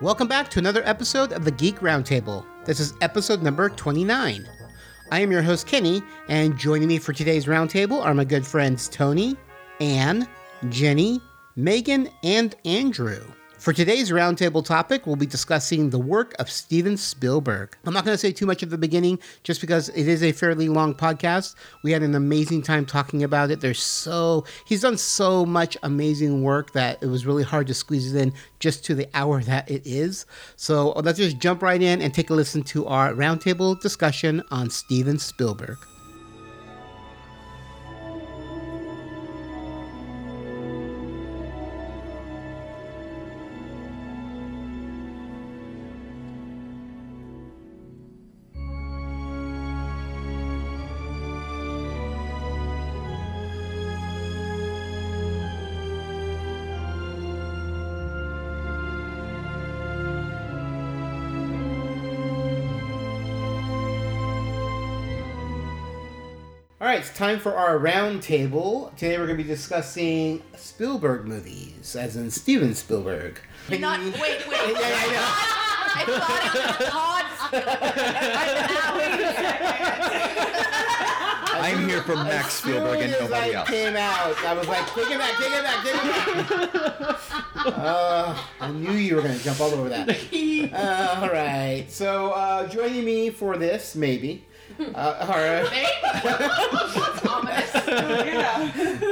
Welcome back to another episode of the Geek Roundtable. This is episode number 29. I am your host, Kenny, and joining me for today's roundtable are my good friends Tony, Anne, Jenni, Megan, and Andrew. For today's roundtable topic, we'll be discussing the work of Steven Spielberg. I'm not going to say too much at the beginning just because it is a fairly long podcast. We had an amazing time talking about it. There's so, he's done so much amazing work that it was really hard to squeeze it in just to the hour that it is. So let's just jump right in and take a listen to our roundtable discussion on Steven Spielberg. It's time for our roundtable. Today we're going to be discussing Spielberg movies, as in Steven Spielberg. Not wait, wait. Yeah, yeah, I know. I thought it was Todd. I'm here from Max Spielberg and As soon as nobody I else. came out, I was like, take it back, take it back, take it back. uh, I knew you were going to jump all over that. Uh, all right, so uh, joining me for this, maybe, uh, are, Ominous.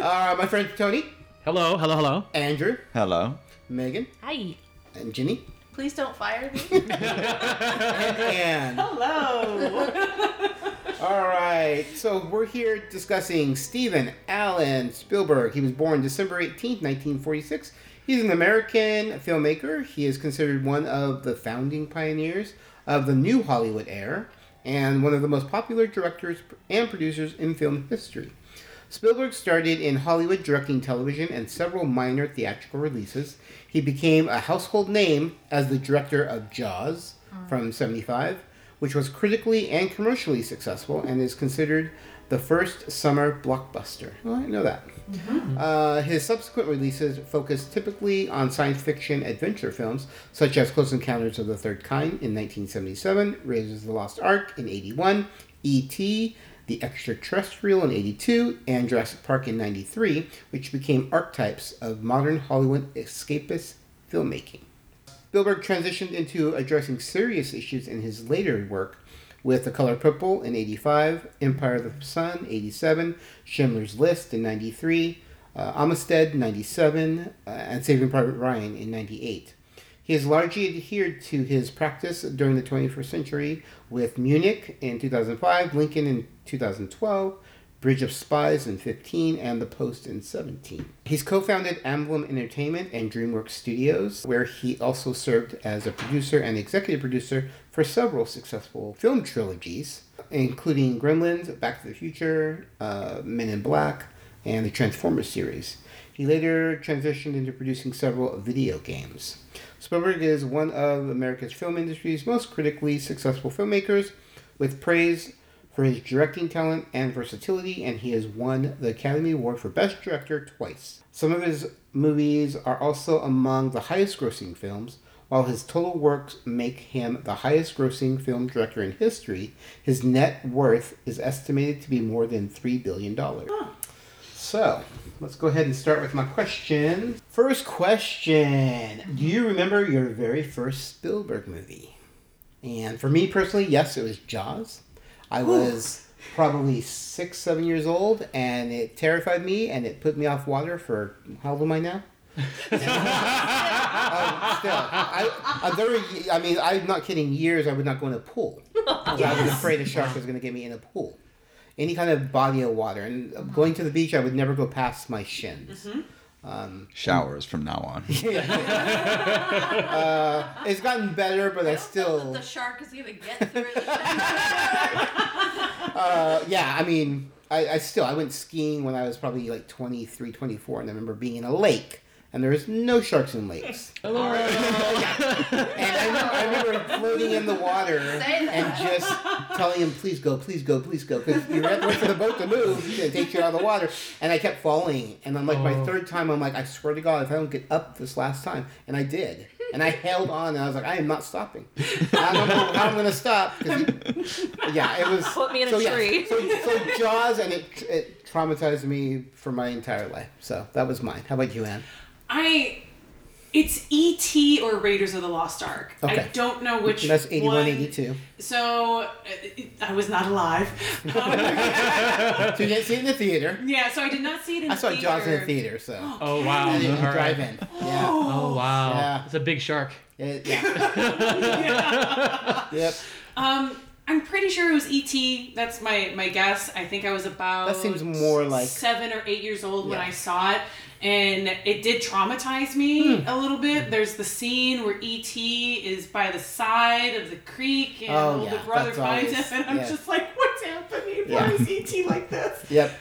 are my friend Tony, Hello, hello, hello. Andrew, Hello. Megan, Hi. and Ginny, Please don't fire me. and Anne. Hello. All right, so we're here discussing Steven Allan Spielberg. He was born December 18th, 1946. He's an American filmmaker. He is considered one of the founding pioneers of the new Hollywood era and one of the most popular directors and producers in film history. Spielberg started in Hollywood directing television and several minor theatrical releases. He became a household name as the director of Jaws mm. from 75, which was critically and commercially successful and is considered the first summer blockbuster. Oh, I know that. Uh, his subsequent releases focused typically on science fiction adventure films, such as Close Encounters of the Third Kind in 1977, Raiders of the Lost Ark in 81, E.T., The Extraterrestrial in 82, and Jurassic Park in 93, which became archetypes of modern Hollywood escapist filmmaking. Spielberg transitioned into addressing serious issues in his later work with The Color Purple in 85, Empire of the Sun 87, Schindler's List in 93, uh, Amistad 97, uh, and Saving Private Ryan in 98. He has largely adhered to his practice during the 21st century with Munich in 2005, Lincoln in 2012, Bridge of Spies in 15, and The Post in 17. He's co founded Amblin Entertainment and DreamWorks Studios, where he also served as a producer and executive producer for several successful film trilogies, including Gremlins, Back to the Future, uh, Men in Black, and the Transformers series. He later transitioned into producing several video games. Spielberg is one of America's film industry's most critically successful filmmakers, with praise for his directing talent and versatility, and he has won the Academy Award for Best Director twice. Some of his movies are also among the highest grossing films. While his total works make him the highest grossing film director in history, his net worth is estimated to be more than $3 billion. So, let's go ahead and start with my question. First question Do you remember your very first Spielberg movie? And for me personally, yes, it was Jaws. I was probably six, seven years old, and it terrified me, and it put me off water for how old am I now? Um, still, I, I'm very. I mean, I'm not kidding. Years, I would not go in a pool. 'Cause I was afraid a shark was going to get me in a pool. Any kind of body of water, and going to the beach, I would never go past my shins. Um, Showers from now on. uh, it's gotten better, but I, I still. the shark is gonna get through. Uh, yeah, I mean, I, I still I went skiing when I was probably like 23, 24, and I remember being in a lake and there is no sharks in lakes. Oh. And I remember, I remember floating in the water and just telling him, "Please go, please go, please go," because you have to wait for the boat to move and take you out of the water. And I kept falling, and I'm like, my Oh. third time, I'm like, I swear to God, if I don't get up this last time, and I did. And I held on, and I was like, I am not stopping. I don't know how I'm going to stop. he- yeah, it was. Put me in a so, yeah, tree. so, so Jaws, and it, it traumatized me for my entire life. So that was mine. How about you, Anne? I. It's E.T. or Raiders of the Lost Ark. I don't know which That's 81, one. 82. So, uh, I was not alive. Um, So you didn't see it in the theater. yeah, so I did not see it in I saw theater. Jaws in the theater, so. Oh wow! And it was All right. drive-in. Yeah. Oh wow! Yeah. It's a big shark. It- yeah. Yep. Um, I'm pretty sure it was E.T. That's my my guess. I think I was about That seems more like- seven or eight years old when I saw it, and it did traumatize me Hmm. a little bit. There's the scene where E.T. is by the side of the creek, and Oh, older yeah, brother finds him, and I'm yeah. just like, what's happening? Yeah. Why is E.T. like this? Yep.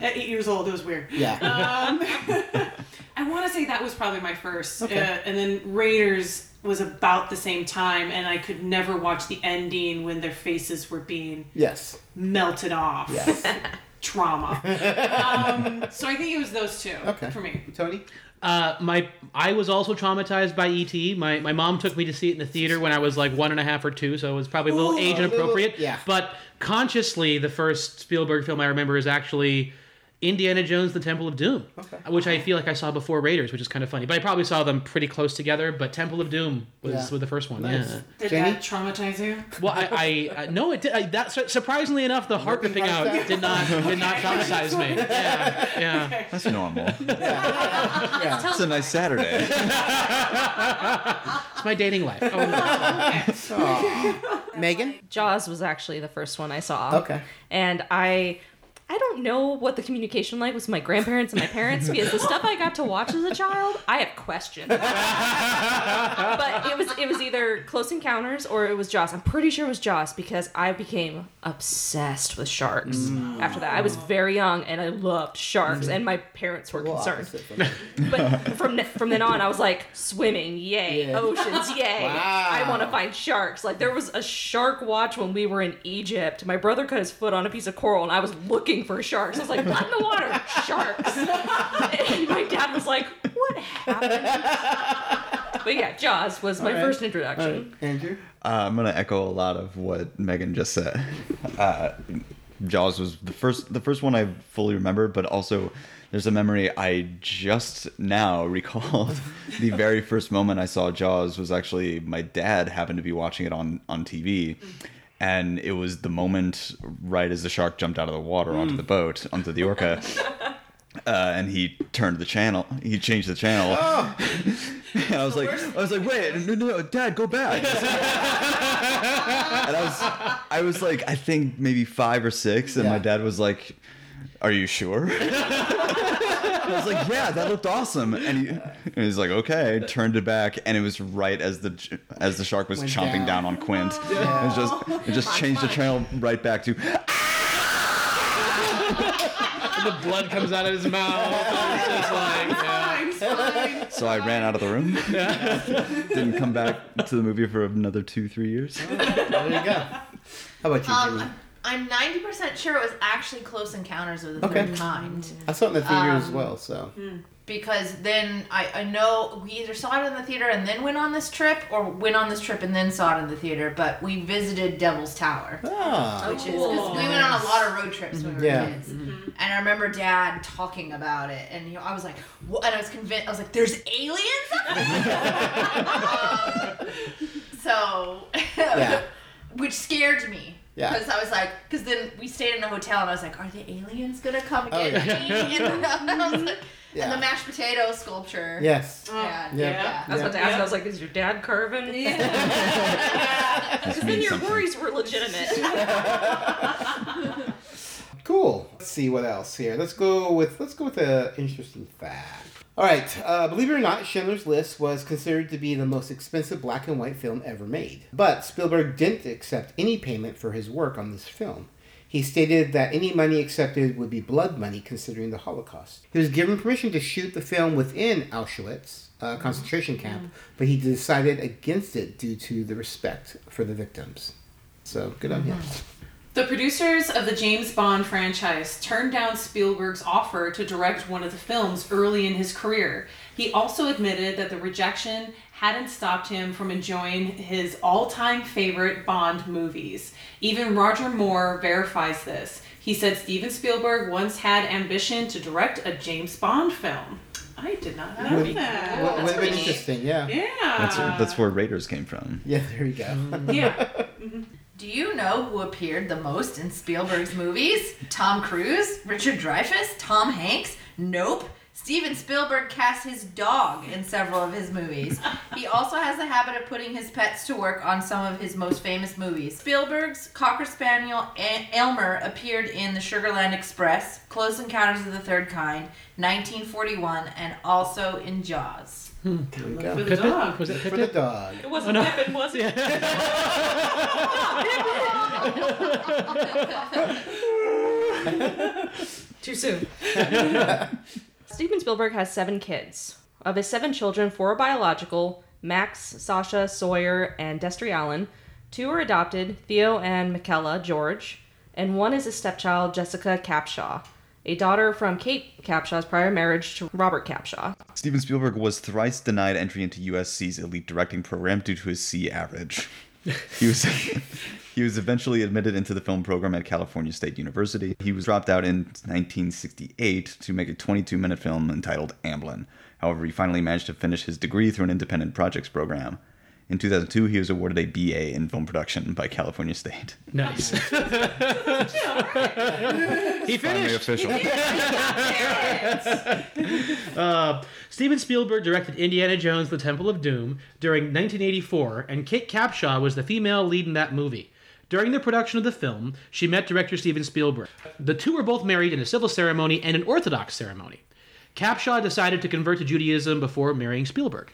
At eight years old, it was weird. Yeah. Um, I want to say that was probably my first. Okay. Uh, and then Raiders was about the same time, and I could never watch the ending when their faces were being Yes. melted off. Yes. Trauma. um, so I think it was those two Okay. for me. Tony? Uh, my I was also traumatized by ET. My my mom took me to see it in the theater when I was like one and a half or two, so it was probably a little Ooh, age a little- inappropriate. yeah. But consciously, the first Spielberg film I remember is actually Indiana Jones: The Temple of Doom, Okay. which I feel like I saw before Raiders, which is kind of funny. But I probably saw them pretty close together. But Temple of Doom was, Yeah. was the first one. Nice. Yeah. Did Jenni? that traumatize you? Well, I, I uh, no, it did. I, that surprisingly enough, the heart Ripping ripping out hearts did not did not traumatize me. Yeah, yeah. That's normal. Yeah. It's a nice Saturday. It's my dating life. Oh, no. Aw. Megan? Jaws was actually the first one I saw. Okay. And I I don't know what the communication like was with my grandparents and my parents because the stuff I got to watch as a child, I have questions. but it was it was either Close Encounters or it was Jaws. I'm pretty sure it was Jaws because I became obsessed with sharks Mm. after that. I was very young and I loved sharks and my parents were concerned. But from from then on, I was like swimming, yay! Yeah. Oceans, yay! Wow. I want to find sharks. Like there was a shark watch when we were in Egypt. My brother cut his foot on a piece of coral, and I was looking for sharks. I was like, "What in the water? Sharks!" And my dad was like, "What happened?" But yeah, Jaws was my All right. first introduction. right. Andrew? Uh, I'm gonna echo a lot of what Megan just said. Uh, Jaws was the first, the first one I fully remember, but also there's a memory I just now recalled. the very first moment I saw Jaws was actually my dad happened to be watching it on on TV, and it was the moment right as the shark jumped out of the water onto the boat onto the orca. Uh, and he turned the channel. He changed the channel, and I was like, I was like, wait, no, no, no, Dad, go back. and I was, I was like, I think maybe five or six, and my dad was like, "Are you sure?" I was like, "Yeah, that looked awesome." And he, and he's like, "Okay." Turned it back, and it was right as the as the shark was Went chomping down. down, on Quint. Oh. Yeah. It just it just changed the channel right back to. And the blood comes out of his mouth. It's just like, yeah. Fine, fine. So I ran out of the room. Didn't come back to the movie for another two, three years. Oh. There you go. How about you, um, Jenni? I'm 90% sure it was actually Close Encounters of the Okay. Third Kind. I saw it in the theater as um, well, so. Because then I, I know we either saw it in the theater and then went on this trip, or went on this trip and then saw it in the theater, but we visited Devil's Tower. Ah. Which is because we went on a lot of road trips when we were Yeah. kids, and I remember Dad talking about it, and you know, I was like, what? and I was convinced. I was like, "There's aliens." so, Yeah. which scared me. Yeah. Because I was like, because then we stayed in a hotel, and I was like, "Are the aliens gonna come Oh, get yeah. me?" And, I was like, Yeah. and the mashed potato sculpture. Yes. Yeah. Oh, yeah. yeah. I was about to ask. I was like, "Is your dad carving?" This Because then your something. worries were legitimate. Cool. Let's see what else here. Let's go with let's go with a interesting fact. All right. Uh, believe it or not, Schindler's List was considered to be the most expensive black and white film ever made. But Spielberg didn't accept any payment for his work on this film. He stated that any money accepted would be blood money considering the Holocaust. He was given permission to shoot the film within Auschwitz uh, concentration camp, but he decided against it due to the respect for the victims. So good on him. The producers of the James Bond franchise turned down Spielberg's offer to direct one of the films early in his career. He also admitted that the rejection hadn't stopped him from enjoying his all time favorite Bond movies. Even Roger Moore verifies this. He said Steven Spielberg once had ambition to direct a James Bond film. I did not know Would, that. would- would have been pretty neat. interesting, yeah. Yeah. That's that's where Raiders came from. Yeah, there you go. Yeah. Mm-hmm. Do you know who appeared the most in Spielberg's movies? Tom Cruise, Richard Dreyfuss, Tom Hanks? Nope. Steven Spielberg cast his dog in several of his movies. He also has the habit of putting his pets to work on some of his most famous movies. Spielberg's Cocker Spaniel Elmer appeared in The Sugarland Express, Close Encounters of the Third Kind, 1941, and also in Jaws. Hmm. There you go. For the Pippin? dog. Was it For the dog. It wasn't oh, no. Pippin, was it? Too soon. Steven Spielberg has seven kids. Of his seven children, four are biological Max, Sasha, Sawyer, and Destry Allyn. Two are adopted Theo and Michaela George. And one is a stepchild, Jessica Capshaw, a daughter from Kate Capshaw's prior marriage to Robert Capshaw. Steven Spielberg was thrice denied entry into USC's elite directing program due to his C average. He was he was eventually admitted into the film program at California State University. He was dropped out in 1968 to make a 22-minute film entitled Amblin. However, he finally managed to finish his degree through an independent projects program. In 2002, he was awarded a BA in film production by California State. Nice. he Finally finished. official. Uh, Steven Spielberg directed Indiana Jones: The Temple of Doom during 1984, and Kate Capshaw was the female lead in that movie. During the production of the film, she met director Steven Spielberg. The two were both married in a civil ceremony and an Orthodox ceremony. Capshaw decided to convert to Judaism before marrying Spielberg.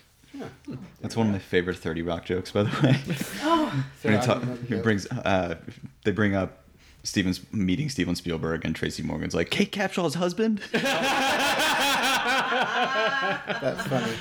That's one of my favorite 30 Rock jokes, by the way. When he, talk, don't know the he brings, uh, they bring up Steven's meeting Steven Spielberg, and Tracy Morgan's like, Kate Capshaw's husband? That's funny.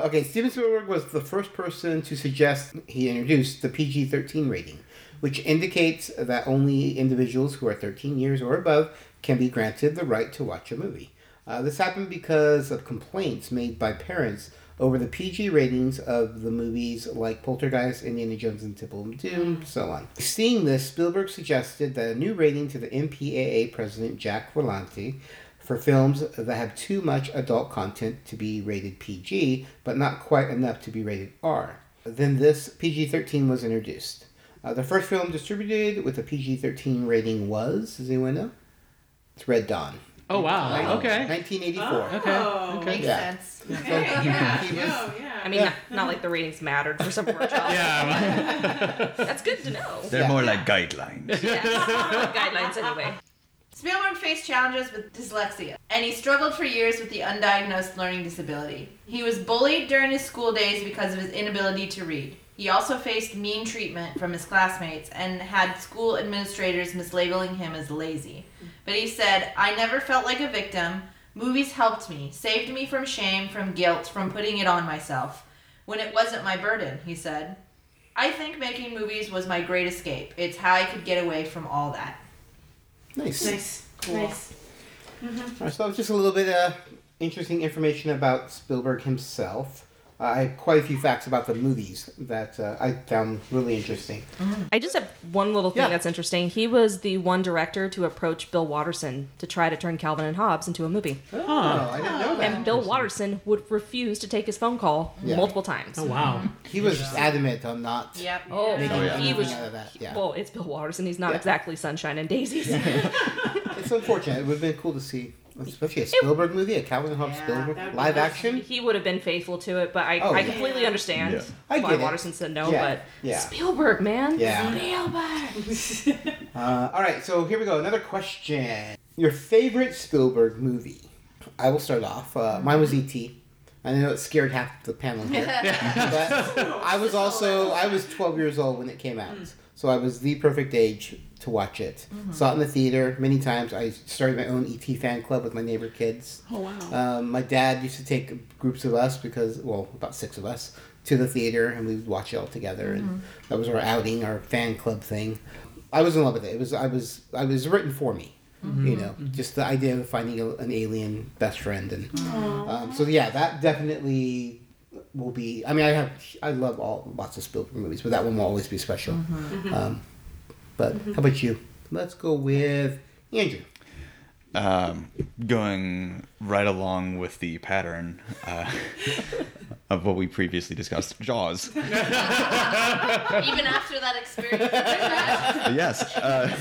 Okay, Steven Spielberg was the first person to suggest he introduced the PG 13 rating, which indicates that only individuals who are 13 years or above can be granted the right to watch a movie. Uh, this happened because of complaints made by parents over the PG ratings of the movies like Poltergeist, Indiana Jones and Temple of Doom, so on. Seeing this, Spielberg suggested that a new rating to the MPAA president Jack Valenti for films that have too much adult content to be rated PG, but not quite enough to be rated R. Then this PG 13 was introduced. Uh, the first film distributed with a PG 13 rating was, does anyone know? It's Red Dawn. Oh wow. Okay. 1984. Okay. Oh. Okay. Makes Yeah. sense. Okay, yeah. He was- Oh, yeah. I mean, not, not like the ratings mattered for some poor child. Yeah. That's good to know. They're Yeah. more like guidelines. Yeah. Guidelines anyway. Spielberg faced challenges with dyslexia, and he struggled for years with the undiagnosed learning disability. He was bullied during his school days because of his inability to read. He also faced mean treatment from his classmates and had school administrators mislabeling him as lazy. But he said, I never felt like a victim. Movies helped me, saved me from shame, from guilt, from putting it on myself. When it wasn't my burden, he said. I think making movies was my great escape. It's how I could get away from all that. Nice. Nice. Cool. Nice. All right, so just a little bit of interesting information about Spielberg himself. Uh, I have quite a few facts about the movies that uh, I found really interesting. I just have one little thing Yeah. that's interesting. He was the one director to approach Bill Watterson to try to turn Calvin and Hobbes into a movie. Oh, I didn't know that. And Bill Watterson would refuse to take his phone call Yeah. multiple times. Oh wow. He was adamant on not Yep. Oh, making Oh, yeah. he was. out of that. Yeah. Well, it's Bill Watterson. He's not Yeah. exactly sunshine and daisies. it's unfortunate. It would have been cool to see, especially a Spielberg movie, a Calvin and Hobbes Yeah, Spielberg live awesome. action. he would have been faithful to it, but I, Oh, I yeah. completely understand Yeah. I why get it. Watterson said no. Yeah, But yeah. Spielberg, man, Yeah. Spielberg. Uh, all right, so here we go. Another question. Your favorite Spielberg movie? I will start off. Uh, mine was E.T. I know it scared half the panel here, but I was also I was 12 years old when it came out, so I was the perfect age to watch it. Saw it in the theater many times. I started my own ET fan club with my neighbor kids. Oh wow. Um, my dad used to take groups of us because, well, about six of us, to the theater and we would watch it all together, and that was our outing, our fan club thing. I was in love with it. It was I was I was written for me. You know, just the idea of finding a, an alien best friend, and um, so yeah, that definitely will be. I mean, I have I love all lots of Spielberg movies, but that one will always be special. Um, but how about you? Let's go with Andrew. Um, going right along with the pattern uh, of what we previously discussed, Jaws. Even after that experience, yes. Uh,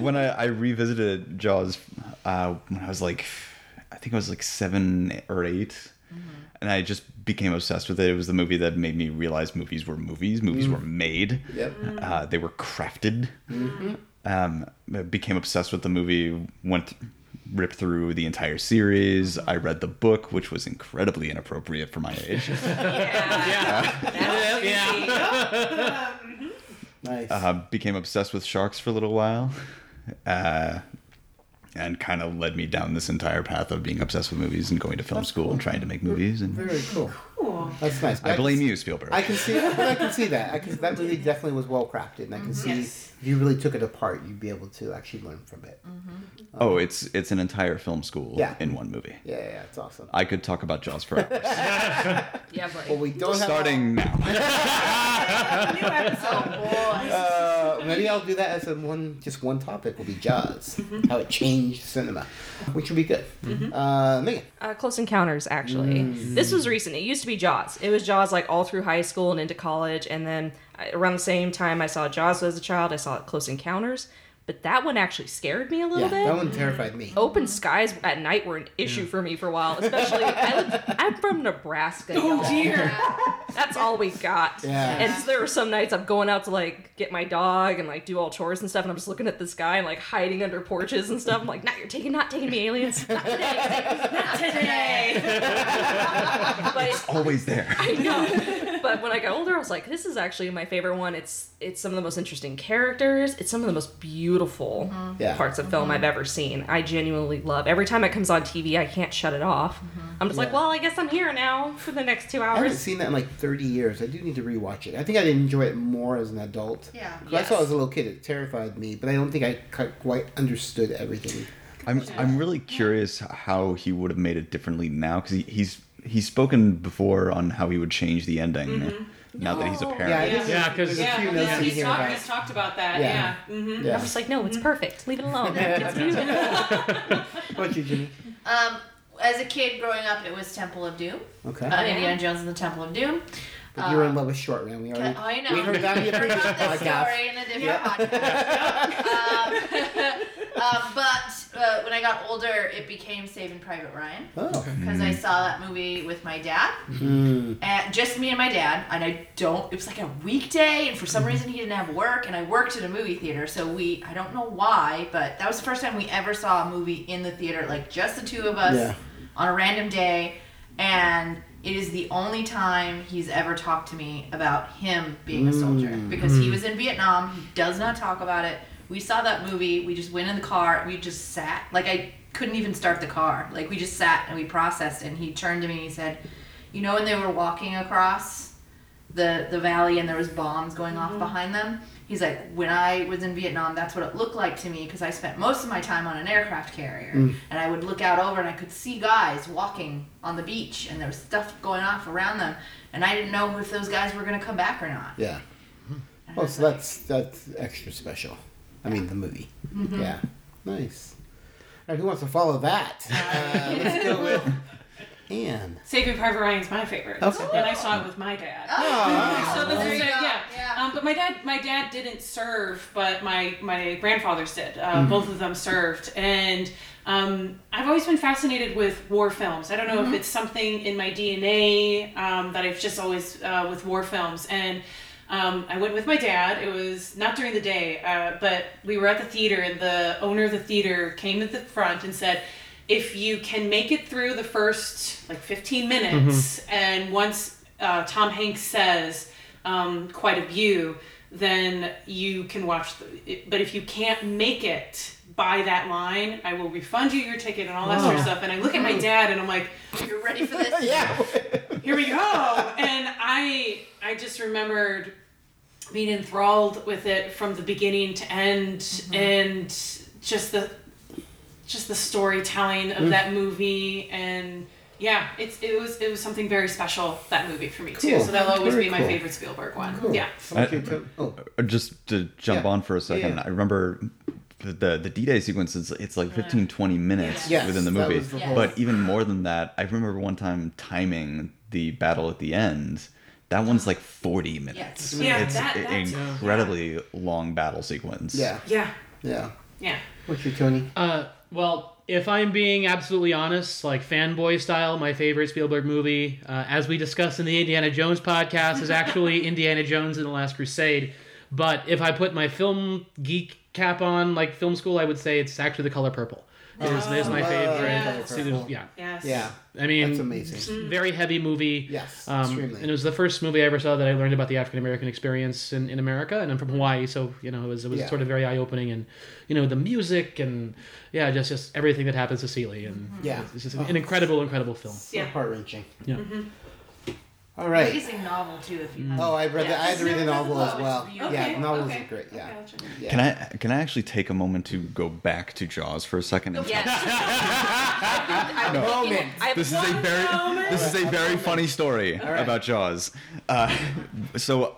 when I, I revisited Jaws uh, when I was like, I think I was like seven or 8 and I just became obsessed with it. It was the movie that made me realize movies were movies. Movies were made. Yep. Uh, they were crafted. Um, I became obsessed with the movie. Went ripped through the entire series. I read the book, which was incredibly inappropriate for my age. Yeah. yeah. Nice. uh, became obsessed with sharks for a little while, uh, and kind of led me down this entire path of being obsessed with movies and going to film school and trying to make movies. And Very cool. Cool. That's nice. I blame you, Spielberg. I can see, but I can see that. I can, that movie definitely was well crafted, and I can mm-hmm. see Yes. If you really took it apart, you'd be able to actually learn from it. oh, it's it's an entire film school Yeah. in one movie. Yeah, yeah, yeah, it's awesome. I could talk about Jaws for hours. Yeah, Well, we don't have Starting now. New episode. boy. Uh, maybe I'll do that as a one, just one topic. Will be Jaws, how it changed cinema, which would be good. Uh, Megan. Uh, Close Encounters, actually. This was recent. It used to be Jaws. It was Jaws like all through high school and into college, and then around the same time I saw Jaws as a child, I saw Close Encounters. But that one actually scared me a little Yeah, bit. that one terrified me. Open skies at night were an issue for me for a while, especially I live, I'm from Nebraska. Oh y'all. dear. That's all we got. Yeah. And so there were some nights I'm going out to like get my dog and like do all chores and stuff, and I'm just looking at the sky and like hiding under porches and stuff. I'm like, not you're taking, not taking me, aliens. Not today. Not today. but it's Always there. I know. But when I got older, I was like, this is actually my favorite one. It's it's some of the most interesting characters. It's some of the most beautiful Mm-hmm. Yeah. parts of film mm-hmm. I've ever seen. I genuinely love. Every time it comes on TV, I can't shut it off. Mm-hmm. I'm just like, well, I guess I'm here now for the next two hours. I haven't seen that in like 30 years. I do need to rewatch it. I think I'd enjoy it more as an adult. Yeah. 'Cause I saw it as a little kid. It terrified me, but I don't think I quite understood everything. I'm I'm really curious how he would have made it differently now because he, he's he's spoken before on how he would change the ending now that he's a parent. Yeah, I Yeah. think Yeah, 'cause- there's Yeah, few notes yeah, in he's, here talked, about- he's talked about that. Yeah. Yeah. hmm Yeah. I'm just like, no, it's perfect. Leave it alone. It's beautiful. How about you, Jenni? Um, as a kid growing up, it was Temple of Doom. Okay. Uh, Indiana Jones and the Temple of Doom. But you were in love with Short Round. We already, I know. we heard that in the previous podcast. story in a different podcast. um, um, but uh, when I got older, it became Saving Private Ryan Oh. because I saw that movie with my dad, Mm. and just me and my dad. And I don't. It was like a weekday, and for some reason he didn't have work, and I worked at a movie theater, so we. I don't know why, but that was the first time we ever saw a movie in the theater, like just the two of us Yeah. on a random day, and it is the only time he's ever talked to me about him being a soldier Mm. because he was in Vietnam. He does not talk about it. We saw that movie. We just went in the car. We just sat. Like I couldn't even start the car. Like we just sat and we processed. And he turned to me and he said, "You know when they were walking across the the valley and there was bombs going off behind them." He's like, when I was in Vietnam, that's what it looked like to me because I spent most of my time on an aircraft carrier, and I would look out over and I could see guys walking on the beach, and there was stuff going off around them, and I didn't know if those guys were gonna come back or not. Yeah. And I Oh, so like, that's that's extra special. I mean, the movie. Mm-hmm. Yeah. Nice. All right, who wants to follow that? Uh, let's go with Anne. Saving Private Ryan's my favorite, Okay. and I saw it with my dad. Oh, So this there is you a, yeah. Yeah. Um, but my dad, my dad didn't serve, but my my grandfathers did. Uh, Both of them served, and um, I've always been fascinated with war films. I don't know if it's something in my DNA um, that I've just always uh, with war films. And um, I went with my dad. It was not during the day, uh, but we were at the theater, and the owner of the theater came at the front and said. If you can make it through the first like 15 minutes, and once uh, Tom Hanks says um, quite a view, then you can watch the. But if you can't make it by that line, I will refund you your ticket and all that sort of stuff. And I look at my dad and I'm like, You're ready for this? yeah. here we go. And I I just remembered being enthralled with it from the beginning to end and just the just the storytelling of that movie and yeah, it's it was it was something very special that movie for me too. So that'll always Very be my cool. favorite Spielberg one. Cool. Yeah. Okay, so- oh, Uh, Just to jump Yeah. on for a second, Yeah. I remember the the, the D-Day sequence is it's like 15 20 minutes Yes, within the movie. the whole- But even more than that, I remember one time timing the battle at the end. That one's like 40 minutes. Yes. Yeah, it's that- an that's- incredibly long battle sequence. yeah, Yeah. yeah. Yeah. What's your Tony? Uh, well, if I'm being absolutely honest, like fanboy style, my favorite Spielberg movie, uh, as we discussed in the Indiana Jones podcast, is actually Indiana Jones and the Last Crusade. But if I put my film geek cap on, like film school, I would say it's actually The Color Purple. Is, is my Oh, favorite. Color Purple. Yeah. Yes. Yeah, I mean, that's amazing. very heavy movie. Yes, Um, extremely. and it was the first movie I ever saw that I learned about the African American experience in, in America, and I'm from Hawaii, so you know it was it was Yeah. sort of very eye opening, and you know the music and yeah, just just everything that happens to Celie, and Yeah. it's just an incredible, incredible film. Yeah. heart wrenching. Yeah. All right. Amazing novel too, if you have. Oh, I read. The, I had to read the novel as well. Okay, Yeah, novels okay. are great. Yeah. Gotcha. yeah. Can I can I actually take a moment to go back to Jaws for a second? and Yes. I've been- I've been thinking- Moment. This is a very this is a very funny story right. about Jaws. Uh, so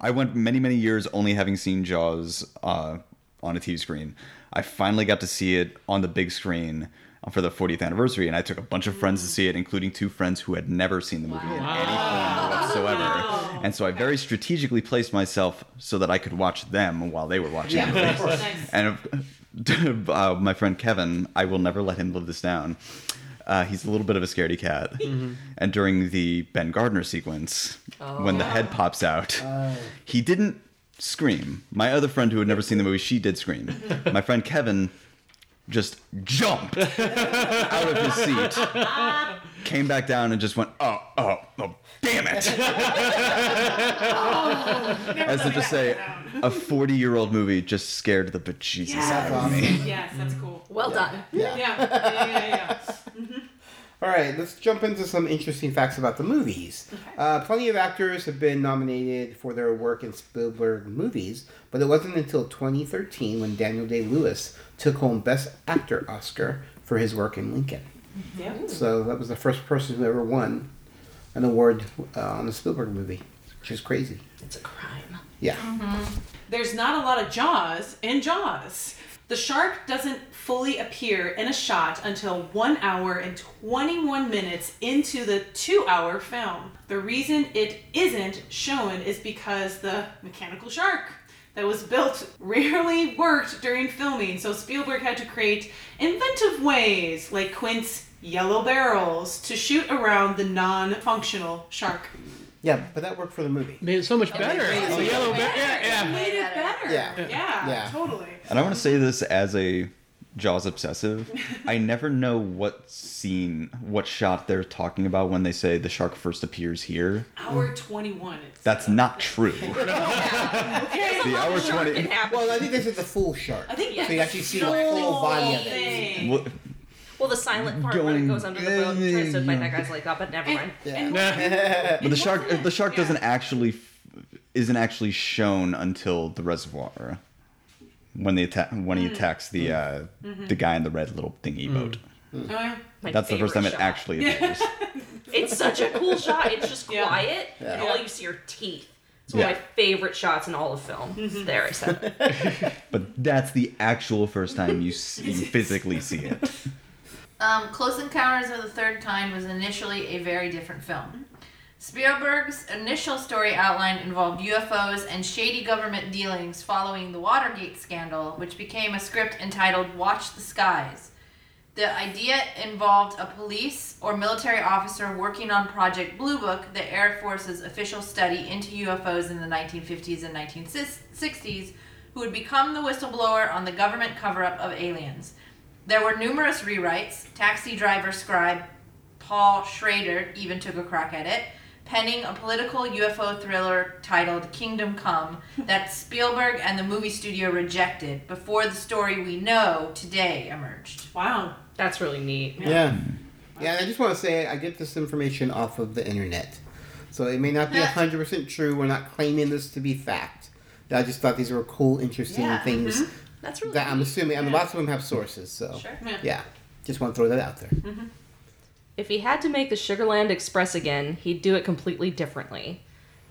I went many many years only having seen Jaws uh, on a TV screen. I finally got to see it on the big screen for the 40th anniversary, and I took a bunch of friends to see it, including two friends who had never seen the movie in any form whatsoever. And so I very strategically placed myself so that I could watch them while they were watching Yeah, the movie. Nice. And uh, my friend Kevin, I will never let him live this down. Uh, he's a little bit of a scaredy cat. And during the Ben Gardner sequence, when the head pops out, Oh. he didn't scream. My other friend who had never seen the movie, she did scream. My friend Kevin just jumped out of his seat, came back down, and just went, oh, oh, oh, damn it. As to just say, a 40 year old movie just scared the bejesus Yes. out of me. Yes, that's cool. well done. Yeah. Yeah. Yeah. Yeah. yeah. All right, let's jump into some interesting facts about the movies. Uh, plenty of actors have been nominated for their work in Spielberg movies, but it wasn't until 2013 when Daniel Day Lewis took home Best Actor Oscar for his work in Lincoln. yeah. So that was the first person who ever won an award uh, on a Spielberg movie, which is crazy. It's a crime. Yeah. There's not a lot of Jaws in Jaws. The shark doesn't fully appear in a shot until 1 hour and 21 minutes into the 2 hour film. The reason it isn't shown is because the mechanical shark that was built rarely worked during filming, so Spielberg had to create inventive ways like Quint's yellow barrels to shoot around the non functional shark. Yeah, but that worked for the movie. Made it so much better. made it Oh, so yellow much bear. Yeah, yeah. Made it better. Yeah. Yeah. Yeah. Totally. And I want to say this as a Jaws obsessive. I never know what scene, what shot they're talking about when they say the shark first appears here. Hour 21. It's, That's not true. okay. The hour 20. Well, I think this is the full shark. I think So you actually see the full body of it. Well, Well, the silent part when it goes under the boat and tries to fight that guy's leg up, but never mind. Yeah. but the shark, the shark Yeah. doesn't actually, isn't actually shown until the reservoir. When they attack, when he hmm. attacks the hmm. uh, mm-hmm. the guy in the red little thingy hmm. boat. Oh, yeah. My That's the first time favorite it shot. actually appears. It's such a cool shot. It's just Yeah. quiet, and Yeah. all you see are teeth. It's one of my favorite shots in all of film. Mm-hmm. There, I said it. But that's the actual first time you see, you physically see it. Um, Close Encounters of the Third Kind was initially a very different film. Spielberg's initial story outline involved UFOs and shady government dealings following the Watergate scandal, which became a script entitled Watch the Skies. The idea involved a police or military officer working on Project Blue Book, the Air Force's official study into UFOs in the 1950s and 1960s, who would become the whistleblower on the government cover up of aliens. There were numerous rewrites. Taxi driver scribe Paul Schrader even took a crack at it. Penning a political UFO thriller titled Kingdom Come that Spielberg and the movie studio rejected before the story we know today emerged. Wow. That's really neat. Yeah. Yeah, and I just want to say I get this information off of the internet. So it may not be 100% true. We're not claiming this to be fact. I just thought these were cool, interesting Yeah, things mm-hmm. That's really that I'm neat. assuming, and lots of them have sources. So, Sure. Yeah. yeah, just want to throw that out there. Mm-hmm. If he had to make the Sugarland Express again, he'd do it completely differently.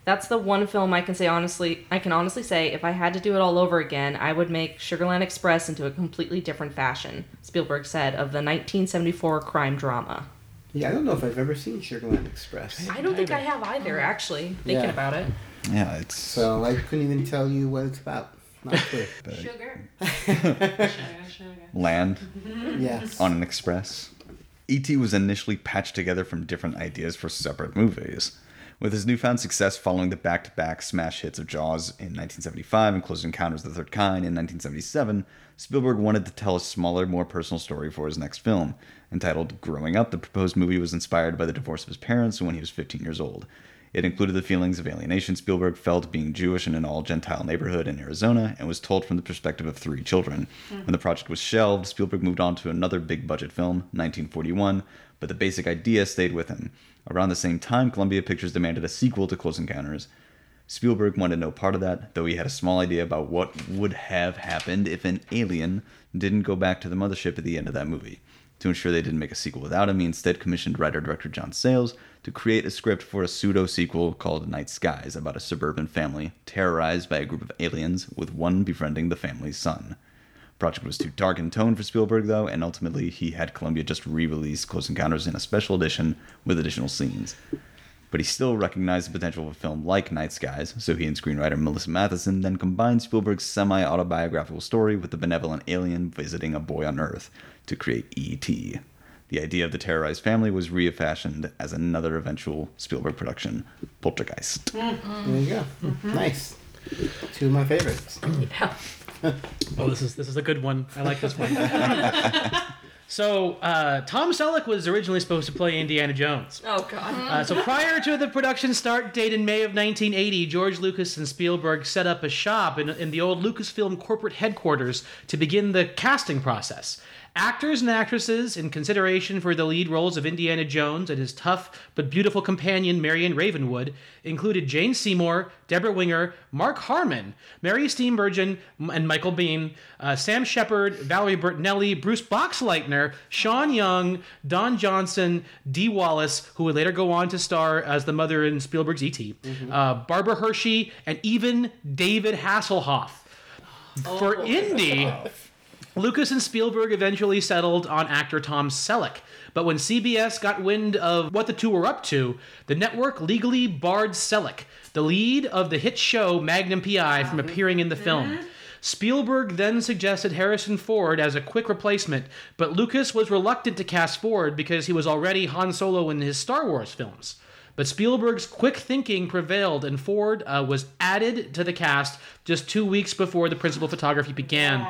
That's the one film I can say honestly. I can honestly say if I had to do it all over again, I would make Sugarland Express into a completely different fashion. Spielberg said of the 1974 crime drama. Yeah, I don't know if I've ever seen Sugarland Express. I don't think I have either, actually. Thinking Yeah. about it. Yeah, it's So I couldn't even tell you what it's about. Not clear. Sugar. land yes. on an express. E.T. was initially patched together from different ideas for separate movies. With his newfound success following the back to back smash hits of Jaws in 1975 and Close Encounters of the Third Kind in 1977, Spielberg wanted to tell a smaller, more personal story for his next film. Entitled Growing Up, the proposed movie was inspired by the divorce of his parents when he was 15 years old. It included the feelings of alienation Spielberg felt being Jewish in an all Gentile neighborhood in Arizona and was told from the perspective of three children. Mm. When the project was shelved, Spielberg moved on to another big budget film, 1941, but the basic idea stayed with him. Around the same time, Columbia Pictures demanded a sequel to Close Encounters. Spielberg wanted no part of that, though he had a small idea about what would have happened if an alien didn't go back to the mothership at the end of that movie. To ensure they didn't make a sequel without him, he instead commissioned writer director John Sayles to create a script for a pseudo sequel called Night Skies about a suburban family terrorized by a group of aliens, with one befriending the family's son. Project was too dark in tone for Spielberg, though, and ultimately he had Columbia just re release Close Encounters in a special edition with additional scenes. But he still recognized the potential of a film like Night Skies, so he and screenwriter Melissa Mathison then combined Spielberg's semi autobiographical story with the benevolent alien visiting a boy on Earth to create E.T. The idea of the terrorized family was refashioned as another eventual Spielberg production, Poltergeist. Mm-hmm. There you go. Mm-hmm. Nice. Two of my favorites. Yeah. Oh, this is this is a good one. I like this one. so uh, Tom Selleck was originally supposed to play Indiana Jones. Oh God. Uh, so prior to the production start date in May of 1980, George Lucas and Spielberg set up a shop in, in the old Lucasfilm corporate headquarters to begin the casting process. Actors and actresses, in consideration for the lead roles of Indiana Jones and his tough but beautiful companion Marion Ravenwood, included Jane Seymour, Debra Winger, Mark Harmon, Mary Steenburgen, and Michael Biehn, uh, Sam Shepard, Valerie Bertinelli, Bruce Boxleitner, Sean Young, Don Johnson, Dee Wallace, who would later go on to star as the mother in Spielberg's E.T., uh, Barbara Hershey, and even David Hasselhoff. For Indy, Lucas and Spielberg eventually settled on actor Tom Selleck. But when CBS got wind of what the two were up to, the network legally barred Selleck, the lead of the hit show Magnum PI, from appearing in the film. Spielberg then suggested Harrison Ford as a quick replacement, but Lucas was reluctant to cast Ford because he was already Han Solo in his Star Wars films. But Spielberg's quick thinking prevailed, and Ford uh, was added to the cast just two weeks before the principal photography began.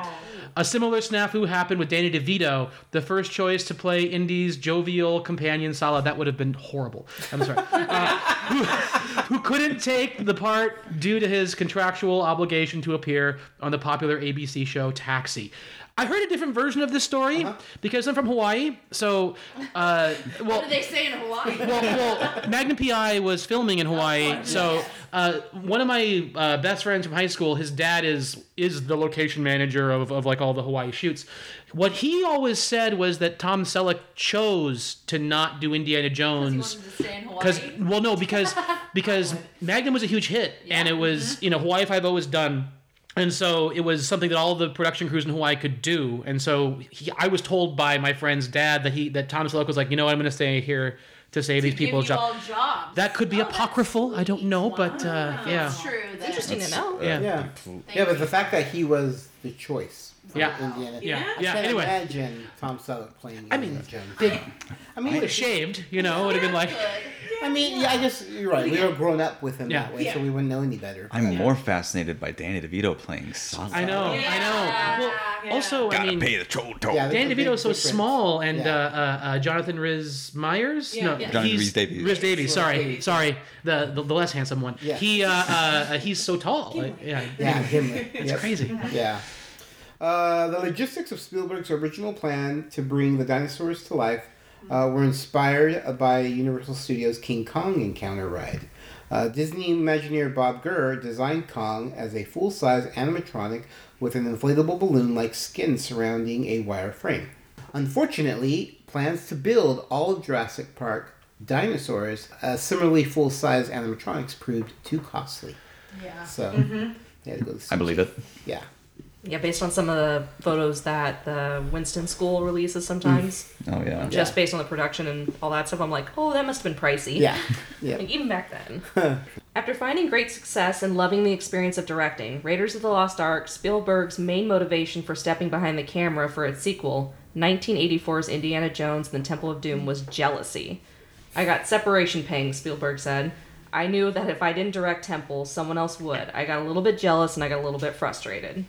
A similar snafu happened with Danny DeVito, the first choice to play Indy's jovial companion Sallah. That would have been horrible. I'm sorry. Uh, who, who couldn't take the part due to his contractual obligation to appear on the popular ABC show Taxi. I heard a different version of this story because I'm from Hawaii. So, uh, well, What do they say in Hawaii? well, well, Magnum PI was filming in Hawaii, so uh, one of my uh, best friends from high school, his dad is is the location manager of, of like all the Hawaii shoots. What he always said was that Tom Selleck chose to not do Indiana Jones wanted in because well, no, because because Magnum was a huge hit, and it was you know Hawaii Five O was done. And so it was something that all the production crews in Hawaii could do. And so he, I was told by my friend's dad that he that Thomas Selleck was like, you know what, I'm going to stay here to save these Give people's you jobs. all jobs. That could be Oh, apocryphal. I don't know, but uh, yeah, That's true. That's Interesting to know. yeah, Yeah. Yeah, but the fact that he was the choice for Yeah. Indiana. yeah, I yeah. can't Anyway, imagine Tom Selleck playing I mean, they I mean, would have shaved. You know, would have been like, I mean, yeah, I guess you're right. We were grown up with him Yeah. that way, so we wouldn't know any better. I'm more fascinated by Danny DeVito playing Sallah. I know, I know. Well, Yeah. Also, I Gotta mean, pay the troll toll. Yeah, Dan That's a DeVito's so difference. small, and Yeah. uh, uh, uh, Jonathan Rhys Myers. Yeah, no, yeah. Jonathan he's Rhys Davies. Rhys Davies. Sorry, sorry, the, the the less handsome one. Yeah. He uh, uh, uh, he's so tall. Like, yeah, Yeah, Gimli. it's crazy. Yeah. Uh, the logistics of Spielberg's original plan to bring the dinosaurs to life uh, were inspired by Universal Studios' King Kong encounter ride. Uh, Disney Imagineer Bob Gurr designed Kong as a full size animatronic with an inflatable balloon like skin surrounding a wire frame. Unfortunately, plans to build all of Jurassic Park dinosaurs as similarly full size animatronics proved too costly. Yeah. So, they had to go to I believe it. Yeah. Yeah, based on some of the photos that the Winston School releases sometimes, mm. Oh yeah. just based on the production and all that stuff, I'm like, oh, that must have been pricey. Yeah. Yeah. Like, even back then. After finding great success and loving the experience of directing, Raiders of the Lost Ark, Spielberg's main motivation for stepping behind the camera for its sequel, 1984's Indiana Jones and the Temple of Doom, was jealousy. I got separation pangs, Spielberg said. I knew that if I didn't direct Temple, someone else would. I got a little bit jealous and I got a little bit frustrated.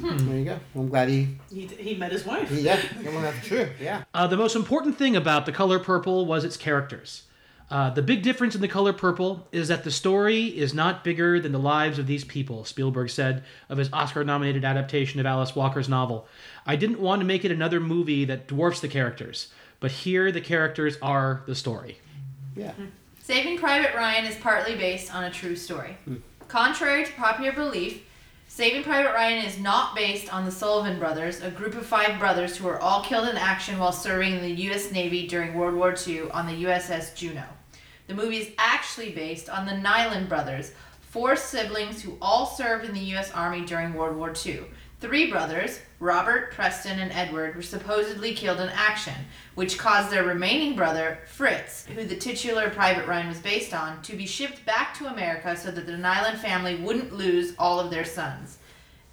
There you go. I'm glad he. He, he met his wife. Yeah, well, that's true. Yeah. Uh, the most important thing about the color purple was its characters. Uh, the big difference in the color purple is that the story is not bigger than the lives of these people, Spielberg said of his Oscar nominated adaptation of Alice Walker's novel. I didn't want to make it another movie that dwarfs the characters, but here the characters are the story. Yeah. Saving Private Ryan is partly based on a true story. Contrary to popular belief, Saving Private Ryan is not based on the Sullivan brothers, a group of five brothers who were all killed in action while serving in the U.S. Navy during World War II on the USS Juneau. The movie is actually based on the Niland brothers, four siblings who all served in the U.S. Army during World War II. Three brothers, Robert, Preston, and Edward, were supposedly killed in action, which caused their remaining brother, Fritz, who the titular Private Ryan was based on, to be shipped back to America so that the Niland family wouldn't lose all of their sons.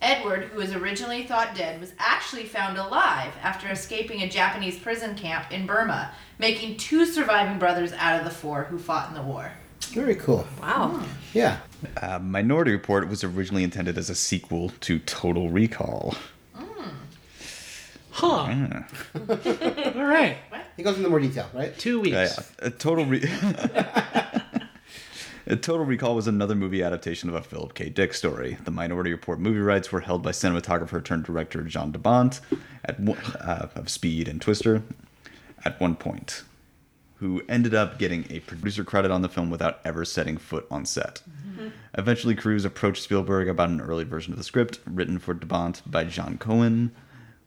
Edward, who was originally thought dead, was actually found alive after escaping a Japanese prison camp in Burma, making two surviving brothers out of the four who fought in the war. Very cool. Wow. Yeah. Uh, Minority Report was originally intended as a sequel to Total Recall. Huh. Yeah. All right. He goes into more detail, right? Two weeks. Yeah, yeah. A Total Re- A Total Recall was another movie adaptation of a Philip K. Dick story. The Minority Report movie rights were held by cinematographer turned director Jan de Bont at uh, of Speed and Twister at one point, who ended up getting a producer credit on the film without ever setting foot on set. Mm-hmm. Eventually, Cruise approached Spielberg about an early version of the script, written for de Bont by John Cohen,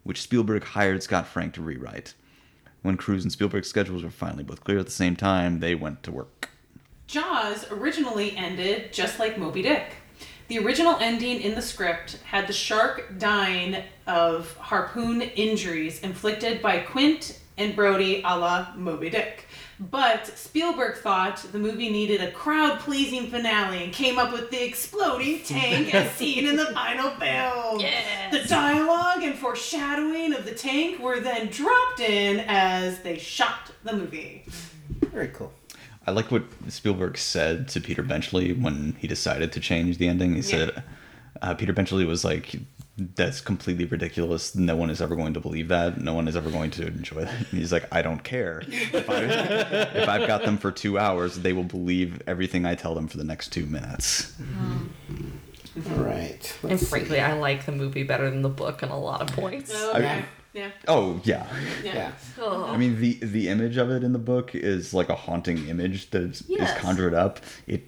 which Spielberg hired Scott Frank to rewrite. When Cruise and Spielberg's schedules were finally both clear at the same time, they went to work. Jaws originally ended just like Moby Dick. The original ending in the script had the shark dying of harpoon injuries inflicted by Quint and Brody a la Moby Dick. But Spielberg thought the movie needed a crowd pleasing finale and came up with the exploding tank as seen in the final film. Yes. The dialogue and foreshadowing of the tank were then dropped in as they shot the movie. Very cool. I like what Spielberg said to Peter Benchley when he decided to change the ending. He said, uh, Peter Benchley was like, that's completely ridiculous. No one is ever going to believe that. No one is ever going to enjoy that. And he's like, I don't care. If, I, if I've got them for two hours, they will believe everything I tell them for the next two minutes. All right. And Let's see. frankly, I like the movie better than the book on a lot of points. Okay. Yeah. Oh, yeah. Yeah. I mean, the the image of it in the book is like a haunting image that is, Yes. is conjured up. It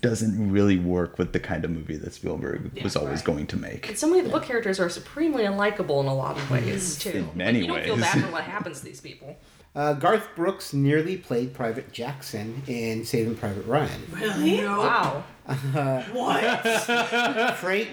doesn't really work with the kind of movie that Spielberg was always right. going to make. In some ways, the book characters are supremely unlikable in a lot of ways, too. In many you don't feel bad for what happens to these people. Uh, Garth Brooks nearly played Private Jackson in Saving Private Ryan. Really? Wow. What? Frank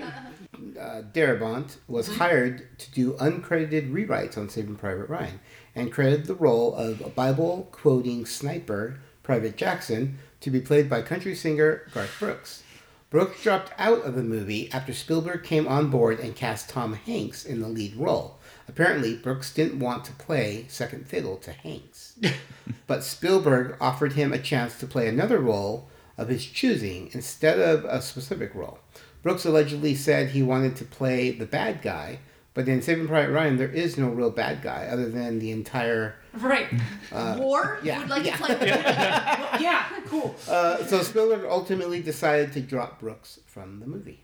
uh, Darabont was hired to do uncredited rewrites on Saving Private Ryan and credited the role of a Bible quoting sniper, Private Jackson, to be played by country singer Garth Brooks. Brooks dropped out of the movie after Spielberg came on board and cast Tom Hanks in the lead role. Apparently, Brooks didn't want to play second fiddle to Hanks. but Spielberg offered him a chance to play another role of his choosing instead of a specific role. Brooks allegedly said he wanted to play the bad guy, But in Saving Private Ryan, there is no real bad guy other than the entire. Right. War? yeah, You would like yeah. to play yeah, cool. Uh, so Spielberg ultimately decided to drop Brooks from the movie.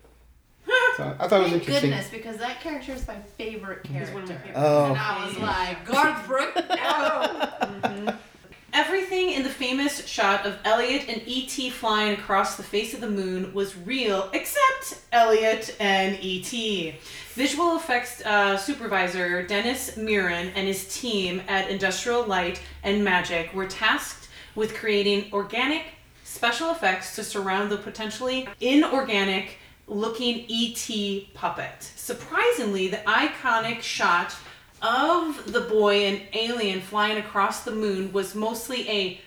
So I thought it was Thank interesting. goodness, because that character is my favorite character. one of my favorites. Oh. And I was like, Garth Brooks, no! Everything in the famous shot of Elliot and E.T. flying across the face of the moon was real, except Elliot and E.T. Visual effects uh, supervisor Dennis Muren and his team at Industrial Light and Magic were tasked with creating organic special effects to surround the potentially inorganic looking ET puppet. Surprisingly, the iconic shot of the boy and alien flying across the moon was mostly a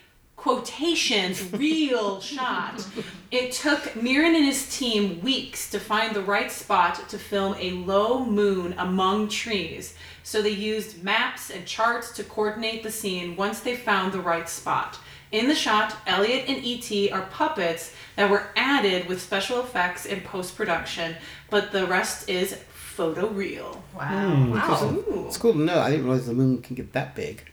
quotations real shot. It took Muren and his team weeks to find the right spot to film a low moon among trees. So they used maps and charts to coordinate the scene once they found the right spot. In the shot, Elliot and E.T. are puppets that were added with special effects in post production, but the rest is photo real. Wow. wow. It's cool to know. I didn't realize the moon can get that big.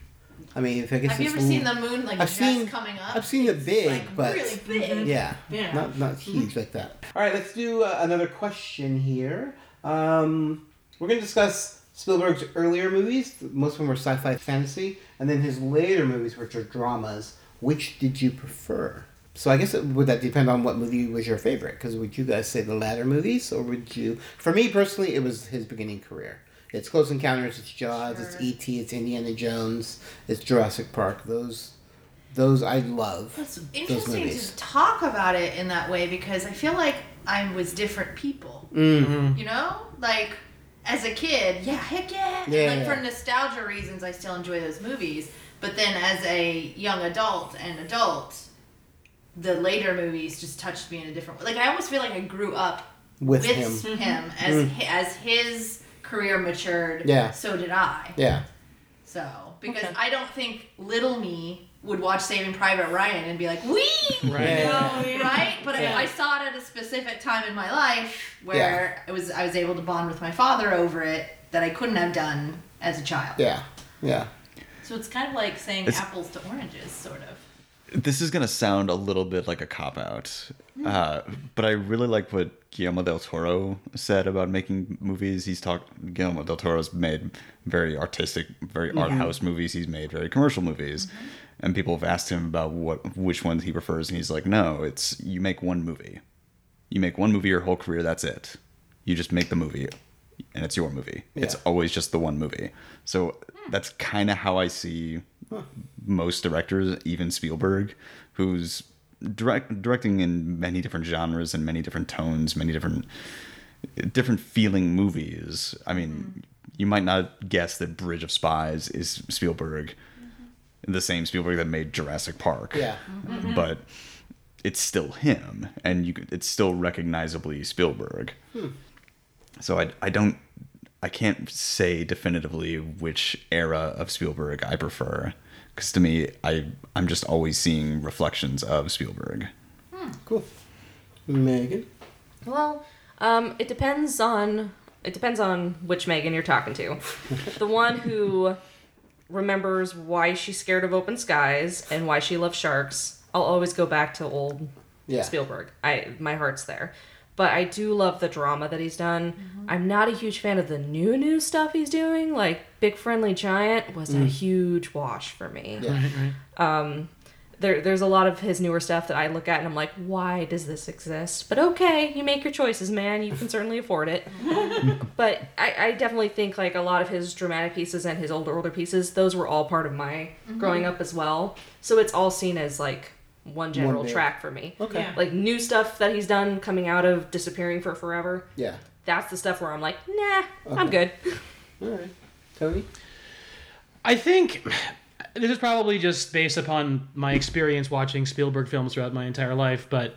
I mean, if I guess Have you ever a seen the moon like I've just seen- coming up? I've seen it big, like but really big. yeah, Yeah. not not huge like that. All right, let's do uh, another question here. Um, we're gonna discuss Spielberg's earlier movies. Most of them were sci-fi, fantasy, and then his later movies, which are dramas. Which did you prefer? So I guess it, would that depend on what movie was your favorite? Because would you guys say the latter movies, or would you? For me personally, it was his beginning career. It's Close Encounters, it's Jaws, it's E.T., it's Indiana Jones, it's Jurassic Park. Those, those I love. Those interesting movies. to talk about it in that way because I feel like I was different people. Mm. You know? Like, as a kid, yeah, heck yeah. Yeah, like, for nostalgia reasons, I still enjoy those movies. But then as a young adult and adult, the later movies just touched me in a different way. Like, I almost feel like I grew up With with him. him, as, as his career matured, Yeah. so did I. Yeah. So, because Okay. I don't think little me would watch Saving Private Ryan and be like, wee! Right. Yeah. right? But Yeah. I, I saw it at a specific time in my life where it was I was able to bond with my father over it that I couldn't have done as a child. Yeah. Yeah. So it's kind of like saying It's- apples to oranges, sort of. This is gonna sound a little bit like a cop out, mm. uh, but I really like what Guillermo del Toro said about making movies. He's talked. Guillermo del Toro's made very artistic, very art mm-hmm. house movies. He's made very commercial movies, mm-hmm. and people have asked him about what which ones he prefers, and he's like, "No, it's you make one movie. You make one movie your whole career. That's it. You just make the movie, and it's your movie. It's always just the one movie. So hmm. that's kind of how I see most directors, even Spielberg, who's direct, directing in many different genres and many different tones, many different different feeling movies. I mean, mm-hmm. you might not guess that Bridge of Spies is Spielberg, mm-hmm. the same Spielberg that made Jurassic Park. Yeah. Mm-hmm. but it's still him, and you it's still recognizably Spielberg. Hmm. So I I don't I can't say definitively which era of Spielberg I prefer because to me I I'm just always seeing reflections of Spielberg. Cool. Megan. Well, um, it depends on it depends on which Megan you're talking to. the one who remembers why she's scared of open skies and why she loves sharks. I'll always go back to old Yeah. Spielberg. I my heart's there. But I do love the drama that he's done. Mm-hmm. I'm not a huge fan of the new new stuff he's doing. Like Big Friendly Giant was a mm. huge wash for me. Yeah. Um, there, there's a lot of his newer stuff that I look at and I'm like, why does this exist? But okay, you make your choices, man. You can certainly afford it. but I, I definitely think like a lot of his dramatic pieces and his older older pieces, those were all part of my mm-hmm. growing up as well. So it's all seen as like one general big- track for me. Okay. Yeah. Like new stuff that he's done coming out of disappearing for forever. Yeah. That's the stuff where I'm like, nah, I'm good. All right. Tony. I think this is probably just based upon my experience watching Spielberg films throughout my entire life, but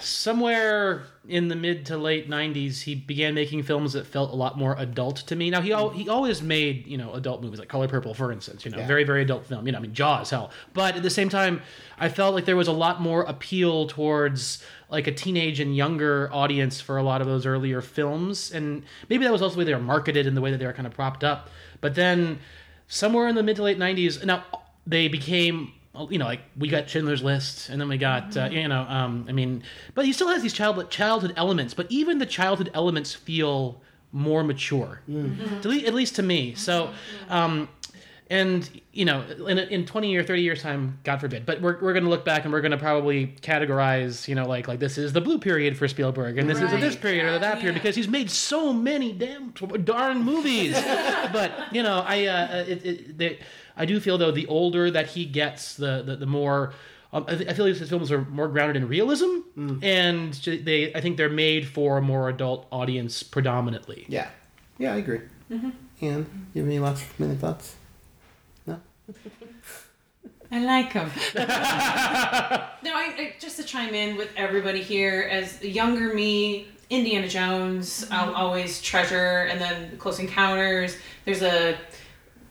somewhere in the mid to late 90s he began making films that felt a lot more adult to me. Now he al- he always made you know adult movies like color purple for instance you know Yeah. very very adult film you know i mean jaws hell. But at the same time i felt like there was a lot more appeal towards like a teenage and younger audience for a lot of those earlier films. And maybe that was also the way they were marketed and the way that they were kind of propped up. But then somewhere in the mid to late 90s now they became you know like we got schindler's list and then we got uh, you know um, i mean but he still has these child childhood elements but even the childhood elements feel more mature. At, le- at least to me. So um, and you know in, in 20 or 30 years time god forbid but we're, we're going to look back and we're going to probably categorize you know like like this is the blue period for spielberg and this is this Right. period or that period because he's made so many damn darn movies. But you know i uh, it, it, they, i do feel though the older that he gets the the, the more um, I, th- I feel like his films are more grounded in realism, and they I think they're made for a more adult audience predominantly. Yeah. Yeah, I agree. Mm-hmm. And you have any last minute thoughts? No? I like him. no, I, I, just to chime in with everybody here, as younger me, Indiana Jones, I'll always treasure, and then Close Encounters. There's a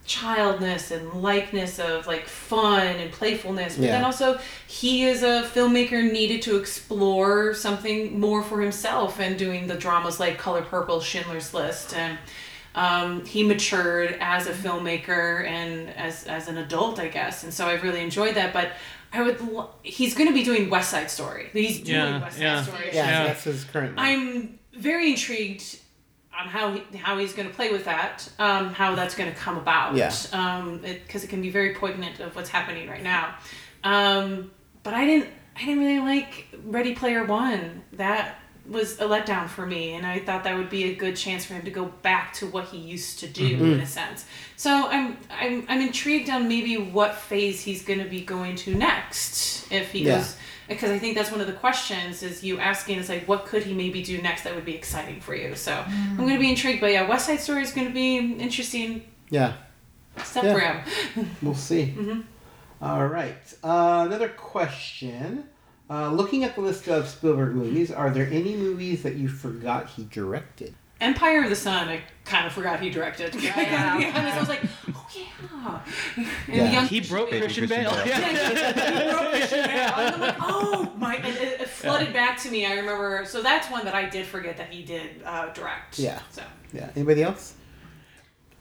childness and likeness of like fun and playfulness, but then also he is a filmmaker needed to explore something more for himself and doing the dramas like Color Purple, Schindler's List, and um, he matured as a filmmaker and as as an adult, I guess. And so I really enjoyed that. But I would lo- he's going to be doing West Side Story. He's doing Yeah, West Side yeah. Story. Yeah, Yeah. that's his current one. I'm very intrigued on how he, how he's going to play with that, um, how that's going to come about. Yeah. Um, because it, can be very poignant of what's happening right now. Um, but I didn't I didn't really like Ready Player One. That was a letdown for me, and I thought that would be a good chance for him to go back to what he used to do Mm-hmm. in a sense. So I'm I'm I'm intrigued on maybe what phase he's going to be going to next if he Yeah. goes because I think that's one of the questions is you asking is like what could he maybe do next that would be exciting for you. So I'm going to be intrigued, but yeah, West Side Story is going to be interesting yeah, stuff Yeah. for him. we'll see. Mm-hmm. All right. Uh, another question. Uh, looking at the list of Spielberg movies, are there any movies that you forgot he directed? Empire of the Sun, I kind of forgot he directed. Yeah. to be honest, I was like, oh yeah. And Yeah. young He broke Baby Christian Christian Bale. Bale. Yeah. He broke Christian Bale. And I'm like, oh my! And it, it flooded back to me. I remember. So that's one that I did forget that he did uh, direct. Yeah. So Yeah. Anybody else?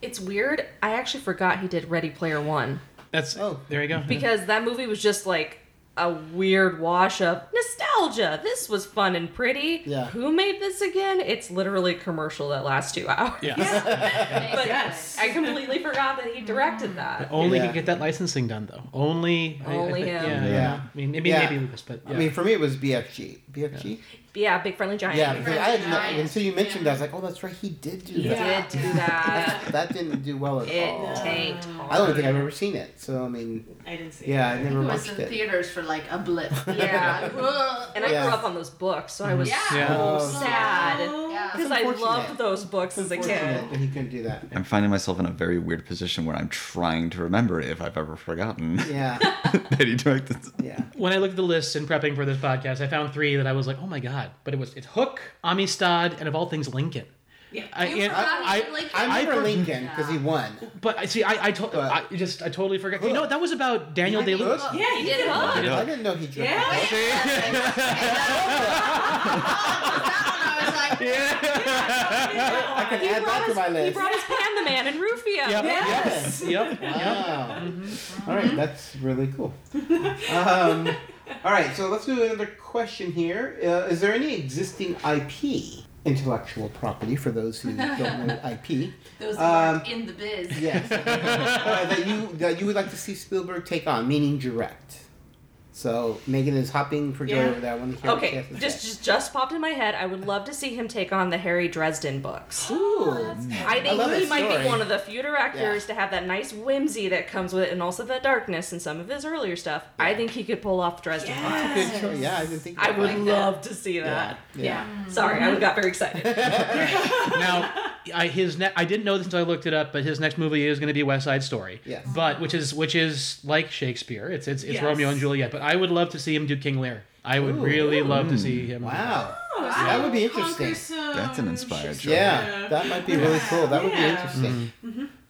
It's weird. I actually forgot he did Ready Player One That's Oh. there you go. because that movie was just like a weird wash of nostalgia. This was fun and pretty. Yeah. Who made this again? It's literally a commercial that lasts two hours. Yeah. But Yes. I completely forgot that he directed that. Only Yeah. he could get that licensing done though. Only I- I Only think- him. Yeah, Yeah. I mean, maybe Yeah. maybe Lucas, but yeah. I mean, for me, it was BFG. BFG? Yeah, Big Friendly Giant. Yeah, He because I had no, Giant. until you mentioned that, I was like, oh, that's right, he did do that. did do that. That didn't do well at It all. tanked hard. I don't think I've ever seen it, so I mean, I didn't see. It. Yeah, I I think never it was in it. theaters for like a blip. Yeah. And I Yeah. grew up on those books, so I was Yeah. Yeah. Oh, so sad. Yeah. Because I unfortunate. loved those books as a kid. Unfortunate that he couldn't do that. I'm finding myself in a very weird position where I'm trying to remember if I've ever forgotten Yeah, that he directed. yeah. when I looked at the list in prepping for this podcast, I found three that I was like, oh my god! But it was it's Hook, Amistad, and of all things, Lincoln. Yeah. I, You and forgot I, Lincoln? I remember for- Lincoln because he won. but I see. I I, to, I just I totally forgot. You know that was about Daniel Day Lewis. Hook? Yeah, he did did Hook. Hook. I didn't know he directed. Yeah. I can He add brought, that to his, my he list. brought his Pan the Man and Rufio. Yep. Yes. Yep. Yep. Wow. All right, that's really cool. Um, all right, so let's do another question here. Uh, is there any existing IP, intellectual property, for those who don't know IP, Those Um, in the biz. yes, uh, that you that you would like to see Spielberg take on, meaning direct? So Megan is hopping for joy Yeah. over that. one. want to hear what she Okay, just, just just popped in my head. I would love to see him take on the Harry Dresden books. Oh, Ooh. I think love he might story. be one of the few directors to have that nice whimsy that comes with it, and also the darkness in some of his earlier stuff. I think he could pull off Dresden Yes. books. Yeah, I didn't think. I would that. love to see Yeah. that. Yeah. Sorry, I got very excited. now, I his ne- I didn't know this until I looked it up, but his next movie is going to be West Side Story. Yes. But which is which is like Shakespeare. It's it's, it's Yes. Romeo and Juliet. But I would love to see him do King Lear. I would really love to see him. Wow. Oh, That would be interesting. some That's an inspired choice. Yeah, Yeah. that might be really cool. That would be Yeah. interesting.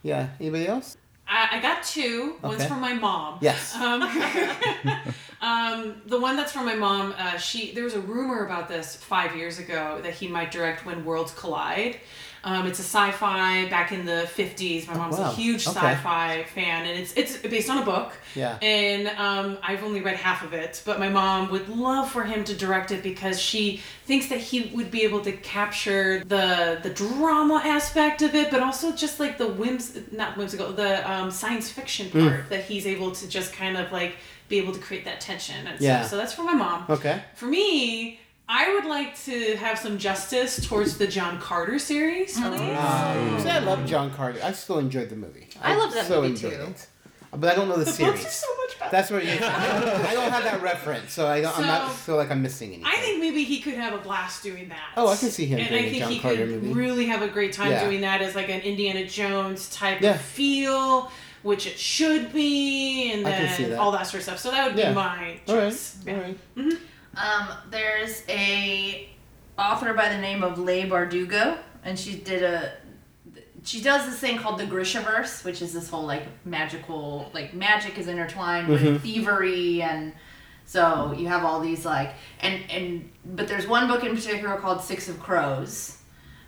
Yeah. Anybody else? I, I got two. One's from my mom. Yes. Um, um, the one that's from my mom, uh, she there was a rumor about this five years ago that he might direct When Worlds Collide. Um, it's a sci-fi back in the fifties. My mom's wow. a huge Okay. sci-fi fan, and it's it's based on a book. Yeah. And um, I've only read half of it, but my mom would love for him to direct it because she thinks that he would be able to capture the the drama aspect of it, but also just like the whims not whimsical, the um, science fiction Hmm. part that he's able to just kind of like be able to create that tension. And Yeah. so, so that's for my mom. Okay. For me, I would like to have some justice towards the John Carter series. Oh, please. See, I love John Carter. I still enjoyed the movie. I love that so movie, enjoyed too. It. But I don't know the, the series. books are so much better. That's what it is. I don't, have that reference, so I don't, I'm not feel like I'm missing anything. I think maybe he could have a blast doing that. Oh, I can see him and doing I a think John he Carter could movie. really have a great time Yeah. doing that as like an Indiana Jones type Yeah. of feel, which it should be, and I then can see that. all that sort of stuff. So that would Yeah. be my All right. choice. All Yeah. right. Mm-hmm. Um, there's a author by the name of Leigh Bardugo, and she did a. She does this thing called the Grishaverse, which is this whole like magical, like magic is intertwined Mhm. with thievery, and so you have all these like and and but there's one book in particular called Six of Crows,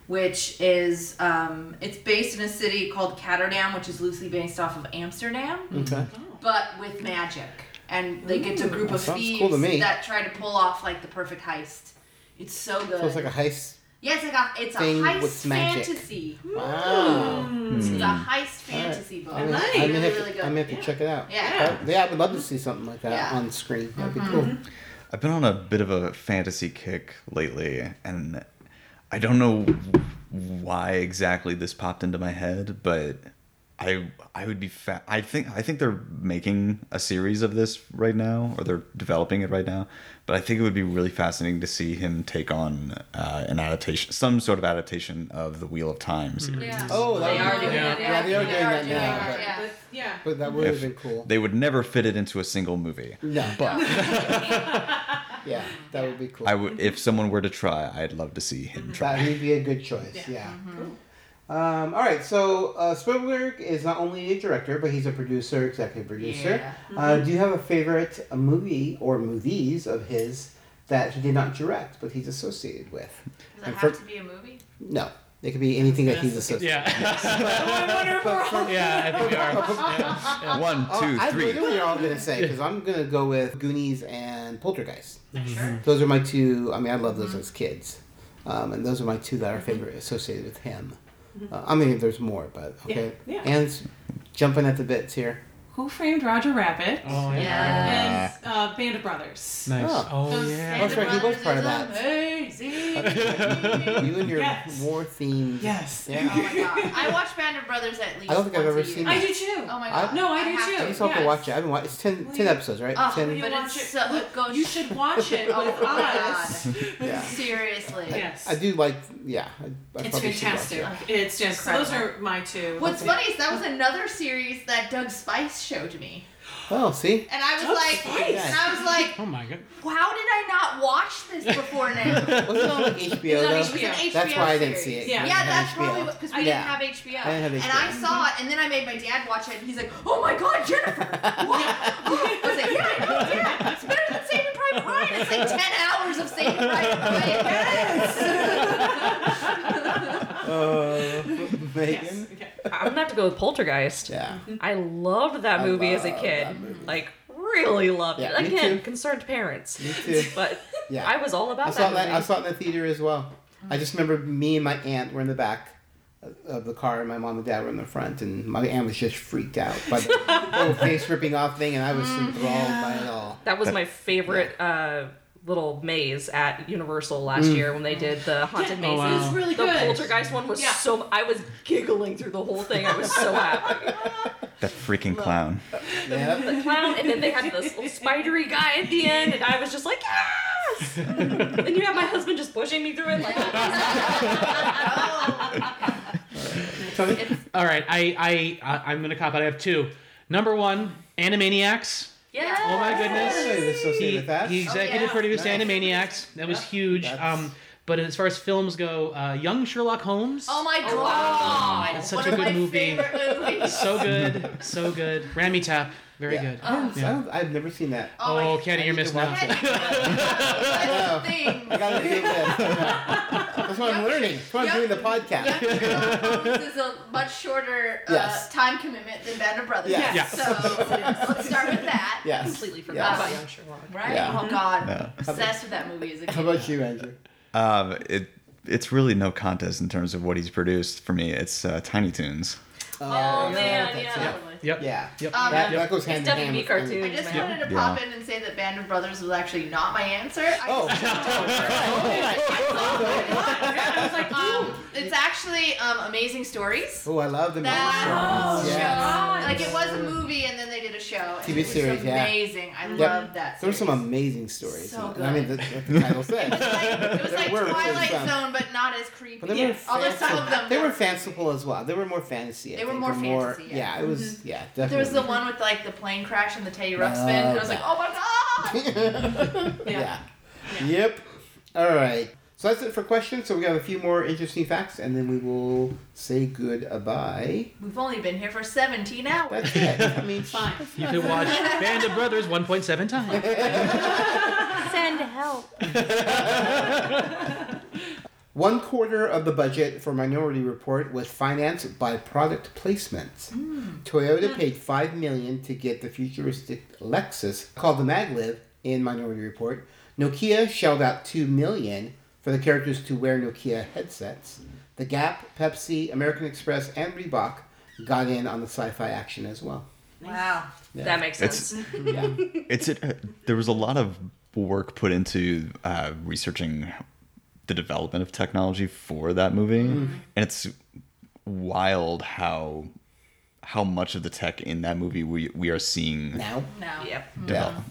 which is um, it's based in a city called Ketterdam, which is loosely based off of Amsterdam Okay. but with magic. And like it's a group of sounds thieves cool to me. that try to pull off like the perfect heist. It's so good. So it's like a heist. yeah, it's like a it's a thing heist with magic. fantasy. Wow. It's a heist All right. fantasy book. I may, Nice. I may Really, have, really to, good. I may have to check it out. Yeah. Uh, yeah, I would love to see something like that Yeah. Mm-hmm. on screen. That'd be cool. I've been on a bit of a fantasy kick lately, and I don't know why exactly this popped into my head, but I I would be fa- I think I think they're making a series of this right now, or they're developing it right now. But I think it would be really fascinating to see him take on uh, an adaptation, some sort of adaptation of the Wheel of Time series. Yeah. Oh, that They would are be doing cool. it, Yeah, they are doing are that now. yeah. But, yeah. but that would have been cool. They would never fit it into a single movie. No. But Yeah, that would be cool. I would, if someone were to try, I'd love to see him try. That would be a good choice. Yeah. Yeah. Um, all right. So uh, Spielberg is not only a director, but he's a producer, executive producer. Yeah. Uh, do you have a favorite uh movie or movies of his that he did not direct, but he's associated with? Does it And have for- to be a movie? No, it could be anything that he's associated. Yeah. But for- yeah, I think we are. Yeah, yeah. One, Oh, two, I three. know what you're all gonna say because I'm gonna go with Goonies and Poltergeist. Sure. Those are my two. I mean, I love those as kids, um, and those are my two that are favorite associated with him. Uh, I mean, there's more, but okay. Yeah, yeah. Anne's jumping at the bits here. Who Framed Roger Rabbit? Oh, yeah. Yeah. And uh, Band of Brothers. Nice. Oh. Oh, yeah. That's right, he was part of that. Amazing. You and your Yes. war themed. Yes. oh my god. I watch Band of Brothers at least. I don't think I've ever year. seen I do too. Oh my I- god. No, I do too. to. I still have to Yes. watch it. I haven't watched. It's 10, 10 episodes, right? Oh, ten. but watch it's it. so it goes. You should watch it Oh my god. Yeah. Seriously. Yes. I do like. Yeah. I, I It's probably should watch fantastic. it. It's just so those are my two. What's funny is that was another series that Doug Spice showed me, Oh, see. and I was Doug like, Spice? and I was like, Oh my god. how did I not watch this before now? Was it on like HBO It's on though? It was an HBO That's why I didn't see it. Yeah. Yeah, that's HBO. probably because we Yeah. didn't have HBO. I didn't have And HBO. I saw it, and then I made my dad watch it, and he's like, "Oh my God, Jennifer! What?" I was like, "Yeah, I know, yeah, it's better than Saving Private Ryan. It's like ten hours of Saving Private Ryan." Yes. Uh, Megan. Yes. Okay. I'm gonna have to go with Poltergeist. Yeah. I loved that I movie as a kid. that movie. Like really loved Yeah, it. me Again, too. concerned parents. Me too. But Yeah. I was all about that I saw that that. movie. I saw it in the theater as well. I just remember me and my aunt were in the back of the car, and my mom and dad were in the front, and my aunt was just freaked out by the whole face ripping off thing, and I was enthralled by it all. That was my favorite uh, little maze at Universal last Mm. year when they did the haunted Yeah, Oh, wow. It was really the good. Poltergeist one was Yeah. so. I was giggling through the whole thing. I was so happy. That freaking clown. Yeah. The clown, and then they had this little spidery guy at the end, and I was just like, yes. and you have my husband just pushing me through it, like, All right, I, I, I I'm gonna cop out. I have two. Number one, Animaniacs. Yeah. Oh my goodness. Really associated He, with that. he executive yeah. produced Nice. Animaniacs. That was huge. That's- Um, but as far as films go, uh, Young Sherlock Holmes. Oh my Oh, god! wow. That's such One a good movie. So good, so good. Rame Tep, very Yeah. good. I don't- I Yeah. don't- I've never seen that. Oh, Oh, Kenny, you're I missing out. watch That's the thing. I gotta do this. That's what I'm learning. That's why I'm doing the podcast. Young Sherlock Holmes is a much shorter uh, Yes. time commitment than Band of Brothers. Yes. Yeah. So let's start with that. Yes. Completely forgot Yes. about Young Sherlock. Right? Yeah. Oh god. Yeah. Obsessed with that movie as a kid. How about you, Andrew? Um, it it's really no contest in terms of what he's produced for me. It's uh, Tiny Toons. Oh, yeah, man, yeah. Yep. Yeah. Yep. Um, That, Yep. that goes hand It's in hand. With- cartoons. I just man. wanted to Yeah. pop in and say that Band of Brothers was actually not my answer. I Oh. I was like, Um, it's actually um, Amazing Stories. Oh, I love the That movie. show, Yes. like it was a movie and then they did a show. TV it was series, yeah. amazing. I Yep. love that. There were some amazing stories. So good. I mean, good. that's what the title said. It was like, it was like Twilight some. Zone, but not as creepy. Yes. Although some of them they were were. fanciful as well. They were more fantasy. They were more fantasy, yeah. Mm-hmm. it was yeah, definitely. There was the one with like the plane crash and the Teddy Ruxpin. Love and I was like, oh my god! yeah. Yeah. Yep. All right. So that's it for questions. So we got a few more interesting facts, and then we will say goodbye. We've only been here for 17 hours. That's it. I mean, fine. You can watch Band of Brothers 1.7 times. Send help. One quarter of the budget for Minority Report was financed by product placements. Toyota paid five million to get the futuristic Lexus called the Maglev in Minority Report. Nokia shelled out two million for the characters to wear Nokia headsets. The Gap, Pepsi, American Express, and Reebok got in on the sci-fi action as well. Wow. Yeah. That makes It's sense. Yeah. it's it, uh, there was a lot of work put into uh, researching the development of technology for that movie, mm. and it's wild how how much of the tech in that movie we we are seeing now. now Yep. develop.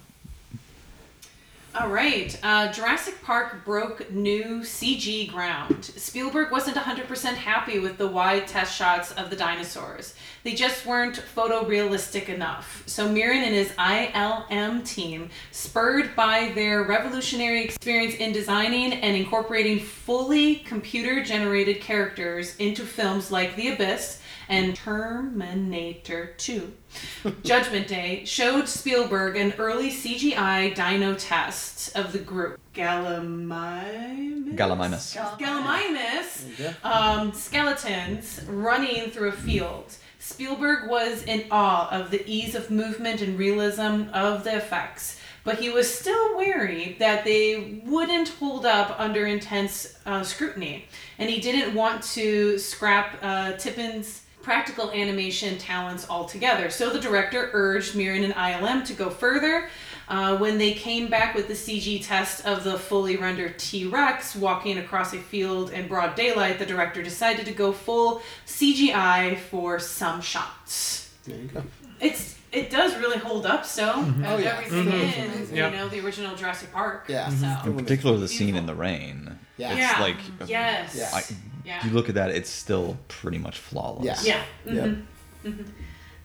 All right. Uh, Jurassic Park broke new CG ground. Spielberg wasn't 100% happy with the wide test shots of the dinosaurs. They just weren't photorealistic enough. So Muren and his ILM team, spurred by their revolutionary experience in designing and incorporating fully computer generated characters into films like The Abyss and Terminator 2. Judgment Day showed Spielberg an early CGI dino test of the group. Gallimimus? Gallimimus. Gallimimus um, skeletons running through a field. Spielberg was in awe of the ease of movement and realism of the effects, but he was still wary that they wouldn't hold up under intense uh, scrutiny, and he didn't want to scrap uh, Tippett's practical animation talents altogether. So the director urged Muren and ILM to go further. Uh, when they came back with the CG test of the fully rendered T Rex walking across a field in broad daylight, the director decided to go full CGI for some shots. There you go. It's it does really hold up so Oh, as yeah. everything Mhm. is Yep. you know the original Jurassic Park. Yeah. So In particular, the scene in the rain. Yeah. It's Yeah. like yes. Yeah. I, Yeah. you look at that, it's still pretty much flawless. Yeah. Yeah. Yep. mhm.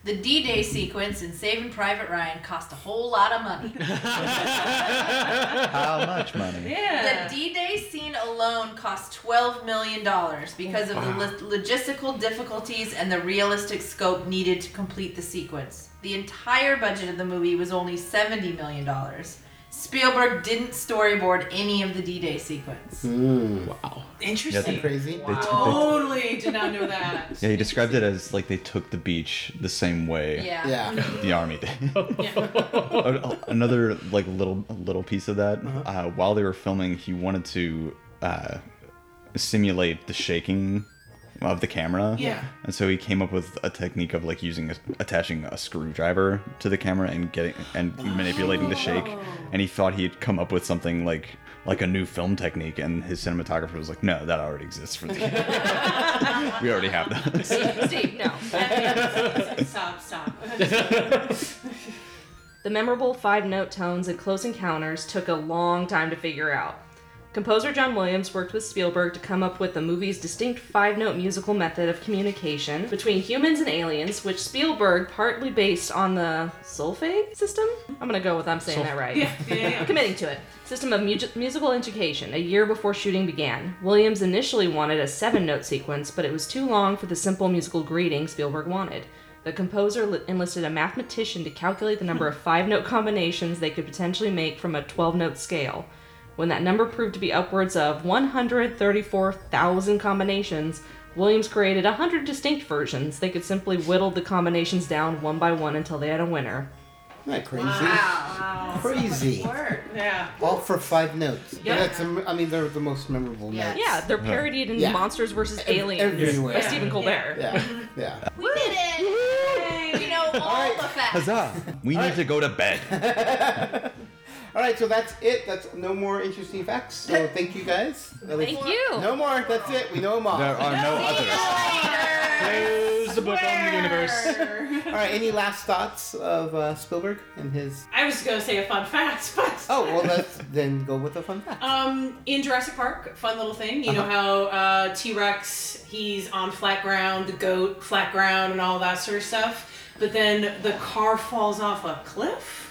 The D-Day sequence in Saving Private Ryan cost a whole lot of money. How much money? Yeah. The D-Day scene alone cost $12 million because of the lo- logistical difficulties and the realistic scope needed to complete the sequence. The entire budget of the movie was only $70 million. Spielberg didn't storyboard any of the D-Day sequence. Mm. Wow. Interesting. Crazy. They, t- Totally did not know that. yeah, he described it as like they took the beach the same way Yeah. Yeah. the army did. A- Another like little little piece of that. uh while they were filming, he wanted to uh, simulate the shaking of the camera. Yeah. And so he came up with a technique of like using a, attaching a screwdriver to the camera and getting and manipulating the shake. And he thought he'd come up with something like like a new film technique. And his cinematographer was like, "No, that already exists for the. we already have that." Steve, no. stop, stop. The memorable five note tones in Close Encounters took a long time to figure out. Composer John Williams worked with Spielberg to come up with the movie's distinct five note musical method of communication between humans and aliens, which Spielberg partly based on the Solfaing system. I'm gonna go with I'm saying that right. Yeah, yeah, yeah. Committing to it. System of mu- musical education, a year before shooting began. Williams initially wanted a seven note sequence, but it was too long for the simple musical greeting Spielberg wanted. The composer enlisted a mathematician to calculate the number of five note combinations they could potentially make from a 12 note scale. When that number proved to be upwards of 134,000 combinations, Williams created 100 distinct versions. They could simply whittle the combinations down one by one until they had a winner. Isn't that crazy? Wow. Crazy. Yeah. All for five notes. Yeah. That's, I mean, they're the most memorable Yeah. notes. Yeah, they're parodied in Yeah. Monsters vs. Ev- Aliens everywhere. by Stephen Colbert. Yeah. Yeah. We did it! We know all right. the facts. Huzzah! We need to go to bed. All right, so that's it. That's no more interesting facts. So thank you guys. Thank you. No more. That's it. We know them all. There are no others. Close the book on the universe. All right. Any last thoughts of uh, Spielberg and his? I was gonna say a fun fact, but Oh well, let's then go with the fun fact. Um, in Jurassic Park, fun little thing. You know how uh, T Rex, he's on flat ground, the goat, flat ground, and all that sort of stuff. But then the car falls off a cliff.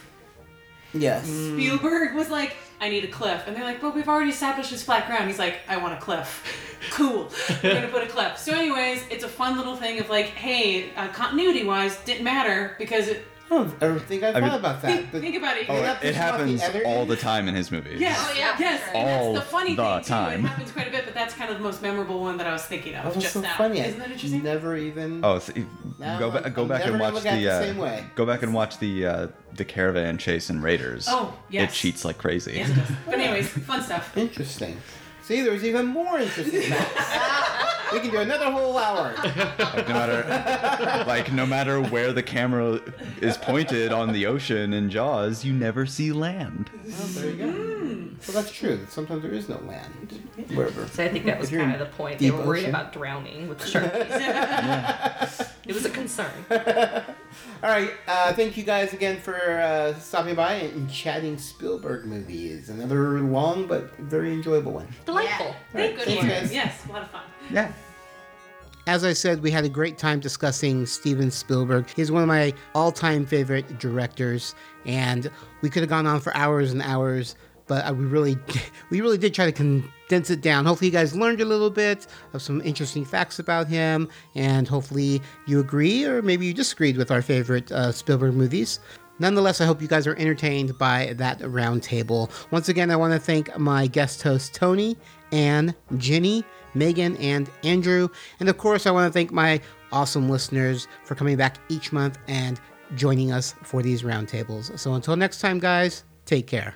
Yes. Spielberg was like, I need a cliff. And they're like, but we've already established this flat ground. He's like, I want a cliff. Cool. We're going to put a cliff. So, anyways, it's a fun little thing of like, hey, uh, continuity wise, didn't matter because it. I don't think I thought mean- about that. Think, but- think about it. Oh, You're Yeah. not it pissing off the happens all the time in his movies. Yeah, Oh, yeah, yes, for and All that's the funny the thing too. time. It happens quite a bit, but that's kind of the most memorable one that I was thinking of That was just so now. funny. Isn't that interesting? never even. Oh, so, No, go back. Go I'm back never and watch the. it the uh, same way. Go back and watch the uh, the caravan chase in Raiders. Oh, yes. It cheats like crazy. Yes, it does. But anyways, fun stuff. Interesting. See, there's even more interesting facts. we can do another whole hour. Like no matter, like no matter where the camera is pointed on the ocean in Jaws, you never see land. Oh, there you go. So that's true. Sometimes there is no land. Wherever. So I think that was If you're kind of in the point. They deep were worried ocean. about drowning with the sharkies. It was a concern. All right. Uh, thank you guys again for uh, stopping by and chatting Spielberg movies. Another long but very enjoyable one. Delightful. All right, Thank thanks, you. guys. Yes, a lot of fun. Yeah. As I said, we had a great time discussing Steven Spielberg. He's one of my all time favorite directors, and we could have gone on for hours and hours. But we really, we really did try to condense it down. Hopefully, you guys learned a little bit of some interesting facts about him, and hopefully, you agree or maybe you disagreed with our favorite uh, Spielberg movies. Nonetheless, I hope you guys are entertained by that roundtable. Once again, I want to thank my guest hosts, Tony, Anne, Jenni, Megan, and Andrew. And of course, I want to thank my awesome listeners for coming back each month and joining us for these roundtables. So until next time, guys, take care.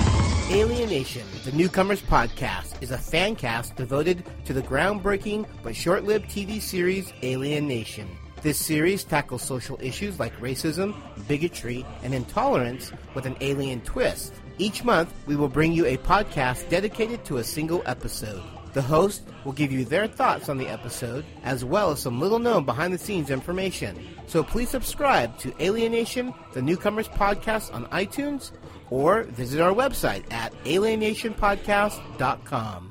Alien Nation, the Newcomers Podcast, is a fan cast devoted to the groundbreaking but short lived TV series Alien Nation. This series tackles social issues like racism, bigotry, and intolerance with an alien twist. Each month, we will bring you a podcast dedicated to a single episode. The host will give you their thoughts on the episode, as well as some little known behind the scenes information. So please subscribe to Alien Nation, the Newcomers Podcast on iTunes, or visit our website at alienationpodcast.com.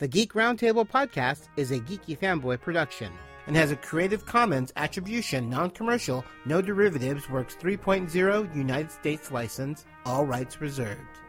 The Geek Roundtable podcast is a geeky fanboy production and has a Creative Commons Attribution Non-Commercial No Derivatives Works 3.0 United States license, all rights reserved.